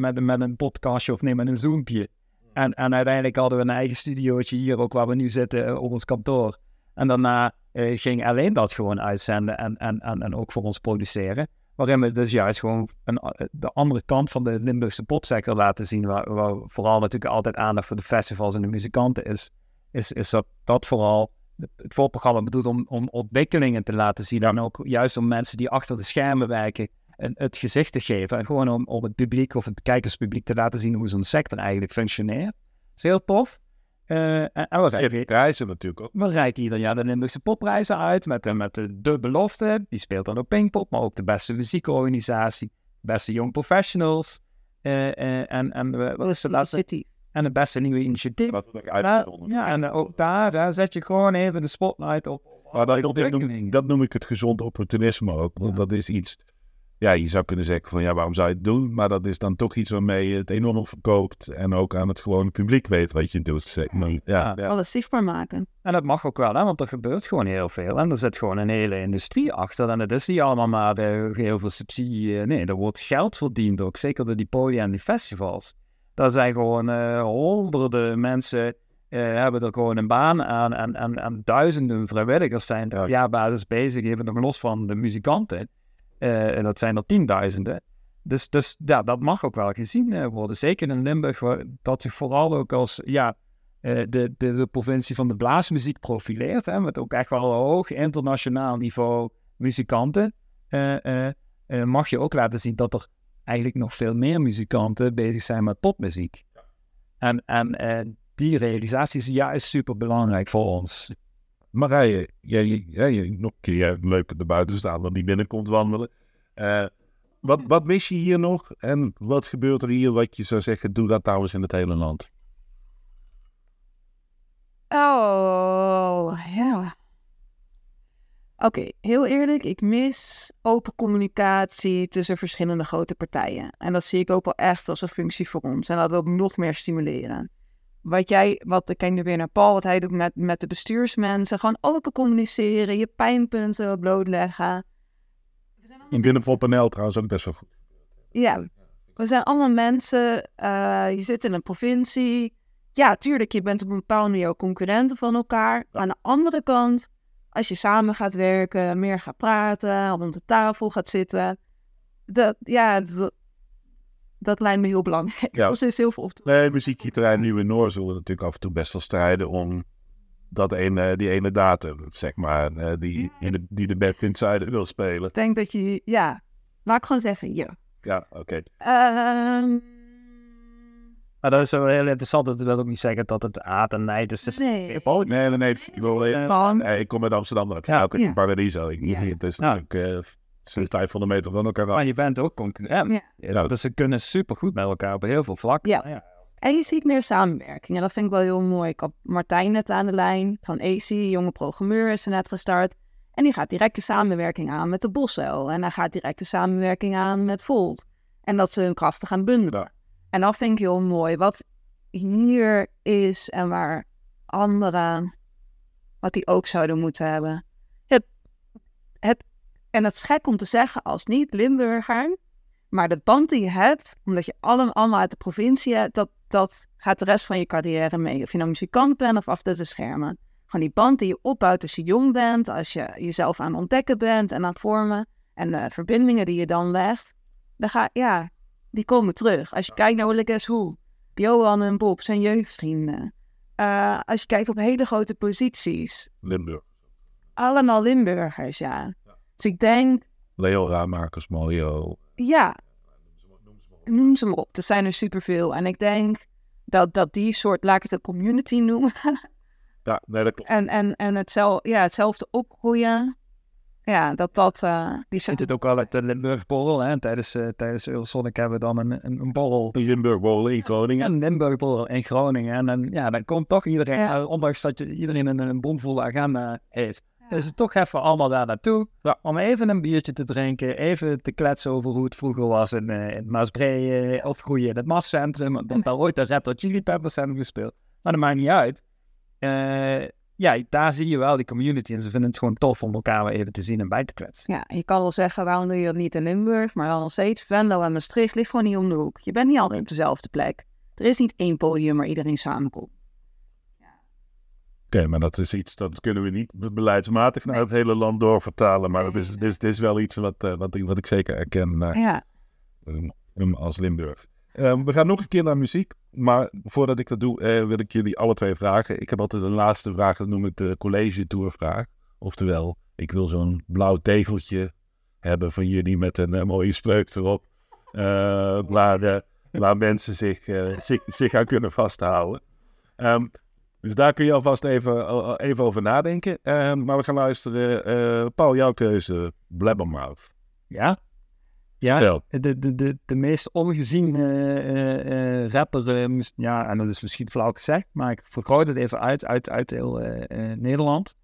met, een- met een podcastje of nee, met een zoompje. En, en uiteindelijk hadden we een eigen studiootje hier, ook waar we nu zitten, op ons kantoor. En daarna eh, ging alleen dat gewoon uitzenden en, en, en, en ook voor ons produceren. Waarin we dus juist gewoon een, de andere kant van de Limburgse popsector laten zien. Waar, waar vooral natuurlijk altijd aandacht voor de festivals en de muzikanten is. Is, is dat, dat vooral het voorprogramma bedoeld om, om ontwikkelingen te laten zien. En ook juist om mensen die achter de schermen werken een, het gezicht te geven. En gewoon om, om het publiek of het kijkerspubliek te laten zien hoe zo'n sector eigenlijk functioneert. Dat is heel tof. Eh, en, en we prijzen natuurlijk ook. we reiken ieder jaar de Limburgse popprijzen uit met, de- met de, de belofte. Die speelt dan ook Pinkpop, maar ook de beste muziekorganisatie, beste young professionals. eh, eh, en, en wat is de laatste? En de beste nieuwe initiatief. Wat Ja, en ook daar hè, zet je gewoon even de spotlight op. op Maar dat, noem, dat noem ik het gezond opportunisme ook. Want Ja. dat is iets, ja, je zou kunnen zeggen van ja, waarom zou je het doen? Maar dat is dan toch iets waarmee je het enorm verkoopt. En ook aan het gewone publiek weet wat je doet. Zeg maar. Ja, Ja. ja. Alles zichtbaar maken. En dat mag ook wel, hè, want er gebeurt gewoon heel veel. En er zit gewoon een hele industrie achter. En het is niet allemaal maar heel veel subsidie. eh, nee, er wordt geld verdiend ook. Zeker door die podia en die festivals. Daar zijn gewoon eh, honderden mensen eh, hebben er gewoon een baan aan. En, en, en duizenden vrijwilligers zijn er Ja. op jaarbasis bezig. Even nog los van de muzikanten. Eh, en dat zijn er tienduizenden. Dus, dus ja, dat mag ook wel gezien eh, worden. Zeker in Limburg, waar, dat zich vooral ook als ja, eh, de, de, de provincie van de blaasmuziek profileert. Hè, met ook echt wel een hoog internationaal niveau muzikanten. mag je ook laten zien dat er eigenlijk nog veel meer muzikanten bezig zijn met popmuziek. En, en die realisatie is juist super belangrijk voor ons. Marije, jij, jij, jij- nog een keer leuk er buiten staan, want die binnenkomt wandelen. Eh, wat, wat mis je hier nog? En wat gebeurt er hier wat je zou zeggen, doe dat trouwens in het hele land? Oh, ja. Oké, heel eerlijk, ik mis open communicatie tussen verschillende grote partijen. En dat zie ik ook wel echt als een functie voor ons. En dat wil nog meer stimuleren. Wat jij, wat ik kijk nu weer naar Paul, wat hij doet met, met de bestuursmensen. Gewoon open communiceren, je pijnpunten blootleggen. In binnen.nl trouwens ook best wel goed. Ja, we zijn allemaal mensen. eh, je zit in een provincie. Ja, tuurlijk, je bent op een bepaalde manier ook concurrenten van elkaar. Aan de andere kant, als je samen gaat werken, meer gaat praten, rond de tafel gaat zitten. Dat, ja, dat, dat lijkt me heel belangrijk. Ja. Dus is heel veel op te Nee, muziekgieterij Nieuw in Noor zullen natuurlijk af en toe best wel strijden om dat ene, die ene datum, zeg maar, eh, die, in de, die de zuiden wil spelen. Ik denk dat je, ja, laat ik gewoon zeggen, ja. Ja, oké. Ehm, Maar dat is wel heel interessant. Dat wil ook niet zeggen dat het haat en nijd is. Nee. Nee, nee, nee. Ik, wil, eh, nee, ik kom uit Amsterdam, dan heb je Ja. ook Ja. in Paradiso. Ik, Ja. Het is Ja. Natuurlijk eh, zo'n 500 meter van elkaar af. Maar je bent ook concurrent. Ja. Ja, Dus ze kunnen supergoed met elkaar op heel veel vlakken. Ja. Ja. En je ziet meer samenwerking. En dat vind ik wel heel mooi. Ik had Martijn net aan de lijn van AC, jonge programmeur, is er net gestart. En die gaat direct de samenwerking aan met de Bosuil. En hij gaat direct de samenwerking aan met Volt. En dat ze hun krachten gaan bundelen. Ja. En dat vind ik heel mooi. Wat hier is en waar anderen, wat die ook zouden moeten hebben. Het, het, en het is gek om te zeggen als niet-Limburger, maar de band die je hebt, omdat je allen, allemaal uit de provincie hebt, dat, dat gaat de rest van je carrière mee. Of je nou muzikant bent of achter de schermen. Gewoon die band die je opbouwt als je jong bent, als je jezelf aan het ontdekken bent en aan het vormen. En de verbindingen die je dan legt, dan ga, ja, die komen terug. Als je kijkt naar Guess Who, Johan en Bob zijn jeugdvrienden. Eh, als je kijkt op hele grote posities, Limburg. allemaal Limburgers, ja. Dus ik denk, Leo Raamakers, Mario. ja, noem ze maar op. Er zijn er superveel. En ik denk dat, dat die soort, laat ik het een community noemen, Ja, nee, dat klopt. en, en, en hetzel, ja, hetzelfde opgroeien, ja, dat dat, eh die Je ziet het ook wel uit de Limburg borrel. Hè. Tijdens, eh tijdens Eurosonic hebben we dan een, een, een borrel. Limburg Bowl in Groningen. Een Limburg borrel in Groningen. En dan, ja, dan komt toch iedereen, Ja. eh, ondanks dat je iedereen een, een bomvolle agenda heeft. Dus toch even allemaal daar naartoe. Ja. Om even een biertje te drinken. Even te kletsen over hoe het vroeger was in, eh in Maasbree. eh, of hoe je in het MAF-centrum. Want daar ooit de Red Hot Chili Peppers hebben gespeeld. Maar dat maakt niet uit. Eh, ja, daar zie je wel die community. En ze vinden het gewoon tof om elkaar weer even te zien en bij te kletsen. Ja, je kan wel zeggen, waarom doe je dat niet in Limburg? Maar dan nog steeds, Venlo en Maastricht ligt gewoon niet om de hoek. Je bent niet altijd op dezelfde plek. Er is niet één podium waar iedereen samenkomt. Oké, maar dat is iets dat kunnen we niet be- beleidsmatig naar het hele land doorvertalen. Maar het is, het is, het is wel iets wat, eh, wat, ik, wat ik zeker herken eh, Ja, um, als Limburg. Eh, we gaan nog een keer naar muziek. Maar voordat ik dat doe, eh, wil ik jullie alle twee vragen. Ik heb altijd een laatste vraag, dat noem ik de college tour vraag. Oftewel, ik wil zo'n blauw tegeltje hebben van jullie met een mooie spreuk erop. waar, waar mensen zich, zich, zich aan kunnen vasthouden. Ehm, dus daar kun je alvast even, al- even over nadenken. Ehm, maar we gaan luisteren. eh, Paul, jouw keuze. Blabbermouth. Ja? Ja, de, de, de, de meest ongezien eh, eh, eh, rapper, eh, ja, en dat is misschien flauw gezegd, maar ik vergroot het even uit, uit, uit heel eh, eh, Nederland.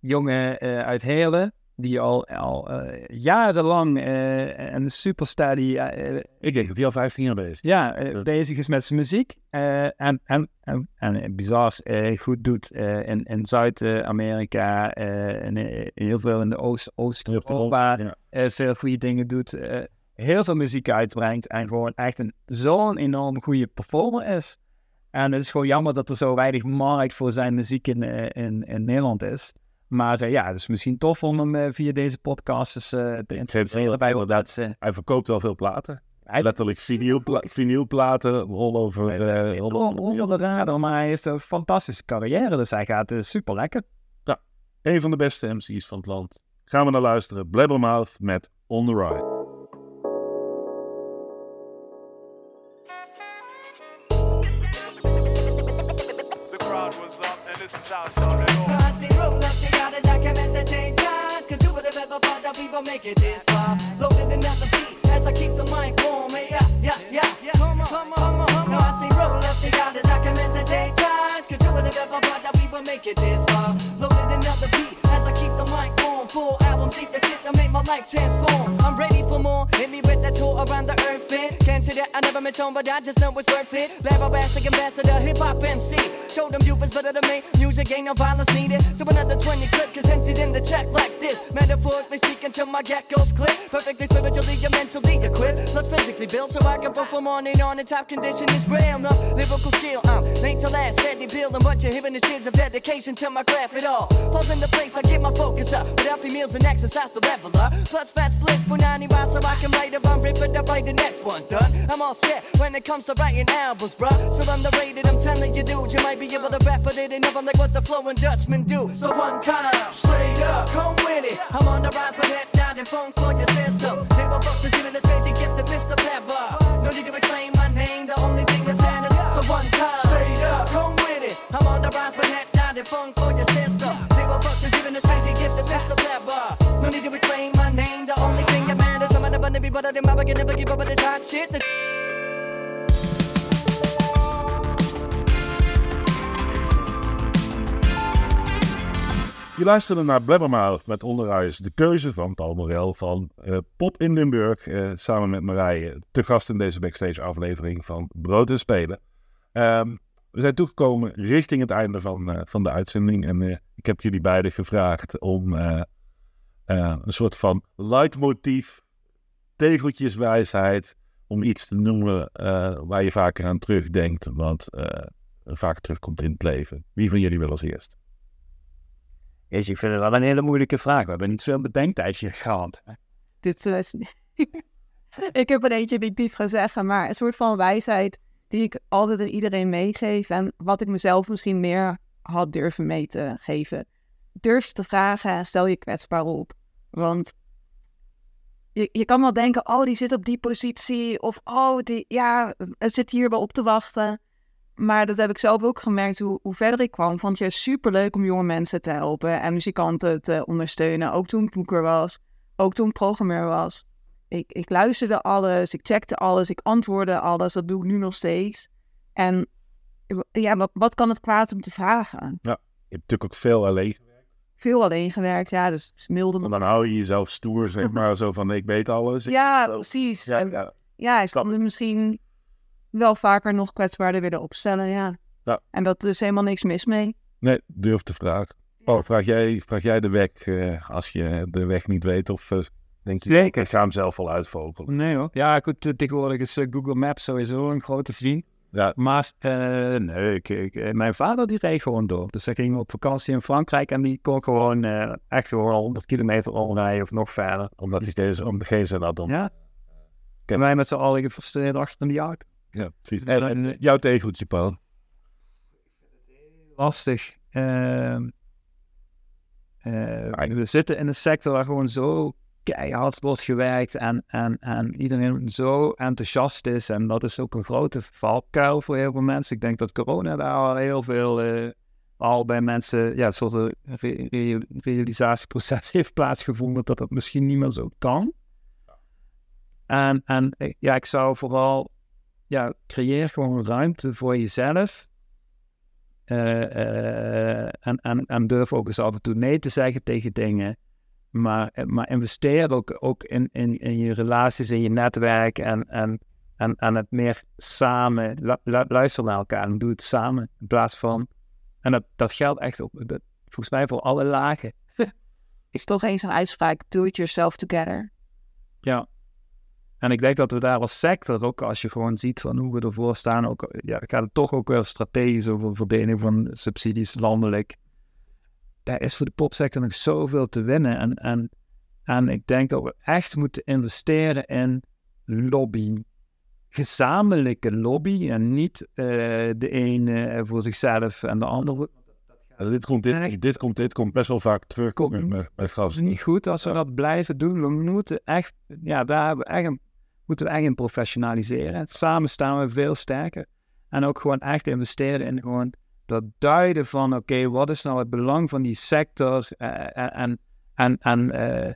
Jongen eh, uit Heerlen, die al, al eh, jarenlang eh, een eh, Ik denk dat hij al 15 jaar bezig is. ja, bezig is met zijn muziek. en, en, en, en bizar goed doet in, in Zuid-Amerika. en heel veel in de Oost- Oost-Europa. Ja. veel goede dingen doet. heel veel muziek uitbrengt. En gewoon echt een, zo'n enorm goede performer is. En het is gewoon jammer dat er zo weinig markt voor zijn muziek in, in, in Nederland is. Maar eh, ja, het is misschien tof om hem eh, via deze podcast eens eh, te introduceren bij wat inderdaad. Hij verkoopt wel veel platen. Hij- Letterlijk vinylpla vinylplaten, rol over... Hij eh, echt rol on- onder de radar, maar hij heeft een fantastische carrière. Dus hij gaat super lekker. Een van de beste MC's van het land. Gaan we naar luisteren. Blabbermouth met On The Ride. The crowd was up, and this is how it started have ever thought we will make it this far? Loaded another beat as I keep the mic warm. Hey, yeah, yeah, yeah, yeah. Come on, come on, come on, come on. Now I see roll up the yard I come entertain times. Cause who would have ever thought we will make it this far? Beat I keep the mic four albums deep, the shit that made my life transform. I'm ready for more. Hit me with that tour around the earth, fit. Can't say that I never met someone, but I just know it's worth it. Labarbastic ambassador, hip hop MC. Show them you was better than me. Music ain't no violence needed. So another 20 clip is emptied in the check like this. Metaphorically speaking till my get goes clip. Perfectly spiritually and mentally equipped. Let's physically build so I can perform on and on. The top condition is real. No lyrical skill. I'm made to last, steady building. What you're hearing is years of dedication to my craft at all. Pulls in the place, I get my focus up. With healthy meals and exercise to level up. Plus fat splits, punani rhymes so I can write a rhyme, rip it up, write the next one done. I'm all set when it comes to writing albums, bruh. So underrated, I'm telling you, dude, you might be able to rap, it ain't never like what the flowing Dutchman do. So one time, straight up, come with it. I'm on the rise, but head down and funk for your system. They were folks giving this crazy gift to get the Mr. Pepper. No need to explain my name, the only thing that matters. So one time, straight up, come with it. I'm on the rise, but head down and funk for your system. Need to my name, the only thing. I'm give up this hot shit. Je luisterde naar Blabbermouth met onderhuis de keuze van Paul Morel van eh, Pop in Limburg. eh, samen met Marije, te gast in deze backstage aflevering van Brood en Spelen. Ehm, we zijn toegekomen richting het einde van, eh, van de uitzending. En ik heb jullie beiden gevraagd om eh, een soort van leidmotief, tegeltjeswijsheid, om iets te noemen eh, waar je vaker aan terugdenkt. Wat eh, vaak terugkomt in het leven. Wie van jullie wil als eerst? Jezus, ik vind het wel een hele moeilijke vraag. We hebben niet veel bedenktijdje gehad. Dit is... ik heb er eentje die ik niet ga zeggen, maar een soort van wijsheid die ik altijd aan iedereen meegeef. En wat ik mezelf misschien meer had durven mee te geven. Durf te vragen en stel je kwetsbaar op. Want je, je kan wel denken, oh, die zit op die positie. Of oh, die, ja, zit hier wel op te wachten. Maar dat heb ik zelf ook gemerkt hoe, hoe verder ik kwam. Vond je superleuk om jonge mensen te helpen en muzikanten te ondersteunen. Ook toen ik boeker was, ook toen ik programmeur was. Ik, ik luisterde alles, ik checkte alles, ik antwoordde alles. Dat doe ik nu nog steeds. En ja, wat, wat kan het kwaad om te vragen? Je hebt natuurlijk ook veel alleen. Veel alleen gewerkt, ja, dus. Want dan hou je jezelf stoer, zeg maar, zo van ik weet alles. Ik Ja, weet precies. Ja, En ja. ja, ik kan me misschien wel vaker nog kwetsbaarder willen opstellen, ja. Ja. En dat er is helemaal niks mis mee. Nee, durf te vragen. Oh, vraag jij, vraag jij de weg eh, als je de weg niet weet? Of eh, denk je, Zeker. ik ga hem zelf wel uitvogelen? Nee hoor. Ja, goed, eh, tegenwoordig is Google Maps sowieso een grote vriend. Ja, Maar eh, nee, ik, ik- eh, mijn vader die reed gewoon door. Dus hij ging op vakantie in Frankrijk en die kon gewoon eh, echt gewoon al 100 kilometer omrijden of nog verder. omdat hij deze, om geen zin had om. Ja. En wij met z'n allen gefrustreerd achter in die auto. Ja, precies. En, en jouw tegeltje, Paul? Lastig. Ehm, eh, we zitten in een sector waar gewoon zo keihard wordt gewerkt en, en, en iedereen zo enthousiast is. En dat is ook een grote valkuil voor heel veel mensen. Ik denk dat corona daar al heel veel eh, al bij mensen ja, een soort eh, re- re- realisatieproces heeft plaatsgevonden dat dat misschien niet meer zo kan. En, en eh, ja, ik zou vooral ja, creëer gewoon ruimte voor jezelf. En, en, en durf ook eens af en toe nee te zeggen tegen dingen. Maar, eh, maar investeer ook, ook in, in, in je relaties, in je netwerk en, en, en, en het meer samen. Lu- lu- luister naar elkaar en doe het samen in plaats van. En dat, dat geldt echt op, dat, volgens mij voor alle lagen. Is toch eens een uitspraak, do it yourself together. Ja. En ik denk dat we daar als sector ook, als je gewoon ziet van hoe we ervoor staan, ook, ja, gaat het toch ook wel strategisch over verdeling van subsidies landelijk. Daar is voor de popsector nog zoveel te winnen. En, en, en ik denk dat we echt moeten investeren in lobby. Gezamenlijke lobby en niet eh, de ene voor zichzelf en de ander Ja, dit, komt, dit, dit, komt, dit komt best wel vaak terug Komt- met, met, met Het is niet goed als we dat blijven doen. We moeten echt, ja, daar hebben we echt een, moeten we echt in professionaliseren. Samen staan we veel sterker. En ook gewoon echt investeren in gewoon dat duiden van, oké, wat is nou het belang van die sector? eh, en en, en eh,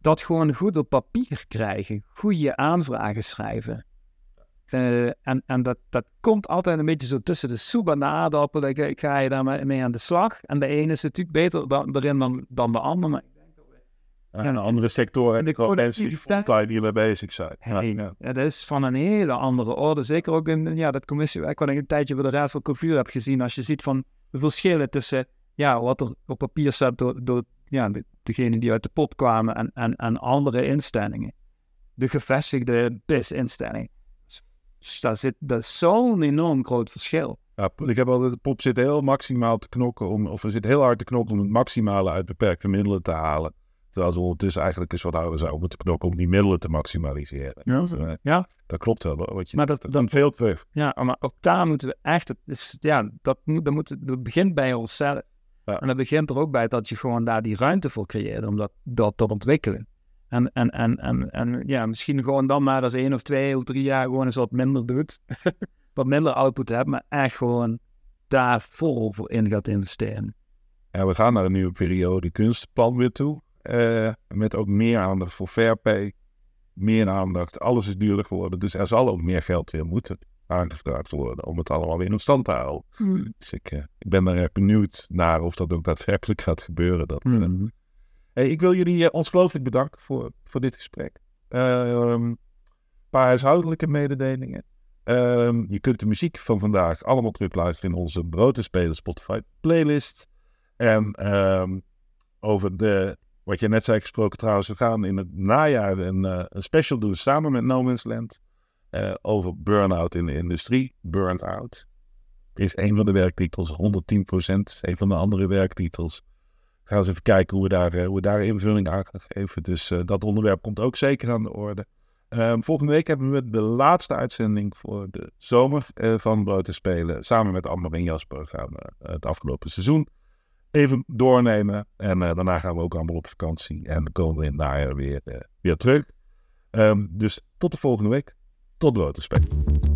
dat gewoon goed op papier krijgen. Goede aanvragen schrijven. Eh, en en dat, dat komt altijd een beetje zo tussen de soep en de. Ik, ga je daarmee mee aan de slag. En de ene is natuurlijk beter erin dan, dan de andere. Ja, en andere sectoren de ik ook mensen die fulltime hiermee bezig zijn. Hey, ja. Het is van een hele andere orde. Zeker ook in ja, dat commissiewerk wat ik een tijdje bij de Raad van Cultuur heb gezien. Als je ziet van de verschillen tussen ja, wat er op papier staat door, door ja, de, degenen die uit de pop kwamen en, en, en andere instellingen. De gevestigde BIS-instelling. Dus daar zit dat is zo'n enorm groot verschil. Ja, ik heb altijd, de pop zit heel maximaal te knokken, om, of er zit heel hard te knokken om het maximale uit beperkte middelen te halen. Terwijl ze ondertussen eigenlijk eens wat harder zouden moeten knokken om die middelen te maximaliseren. Ja. Dus, eh, Ja. Dat klopt wel. hoor, Wat je, Maar dat- dat dan veel terug. Ja, maar ook daar moeten we echt, het is, ja, dat, moet, dat, moet, dat begint bij onszelf. Ja. En dat begint er ook bij dat je gewoon daar die ruimte voor creëert om dat, dat te ontwikkelen. En, en, en, en, en ja, misschien gewoon dan maar als één of twee of drie jaar gewoon eens wat minder doet. wat minder output hebt, maar echt gewoon daar vol voor in gaat investeren. En we gaan naar een nieuwe periode kunstplan weer toe. Eh, met ook meer aandacht voor fair pay. Meer aandacht. Alles is duurder geworden. Dus er zal ook meer geld weer moeten aangevraagd worden. Om het allemaal weer in stand te houden. Dus ik, eh, ik ben daar erg benieuwd naar of dat ook daadwerkelijk gaat gebeuren. Dat, eh, Mhm. Hey, ik wil jullie ongelooflijk bedanken voor, voor dit gesprek. Een paar huishoudelijke mededelingen. Ehm, je kunt de muziek van vandaag allemaal terugluisteren in onze Brood en Spelen Spotify playlist. En ehm, over de, wat je net zei gesproken trouwens, we gaan in het najaar een, eh, een special doen samen met No Man's Land. eh, over burn-out in de industrie. Burnt Out is een van de werktitels, 110% een van de andere werktitels. We gaan eens even kijken hoe we daar, eh, hoe we daar invulling aan gaan geven. Dus dat onderwerp komt ook zeker aan de orde. Ehm, volgende week hebben we de laatste uitzending voor de zomer van Brood Spelen. Samen met Amber en Jasper gaan we het afgelopen seizoen even doornemen. En eh, daarna gaan we ook allemaal op vakantie. En dan komen we in weer, eh, weer terug. Ehm, dus tot de volgende week. Tot Brood te Spelen.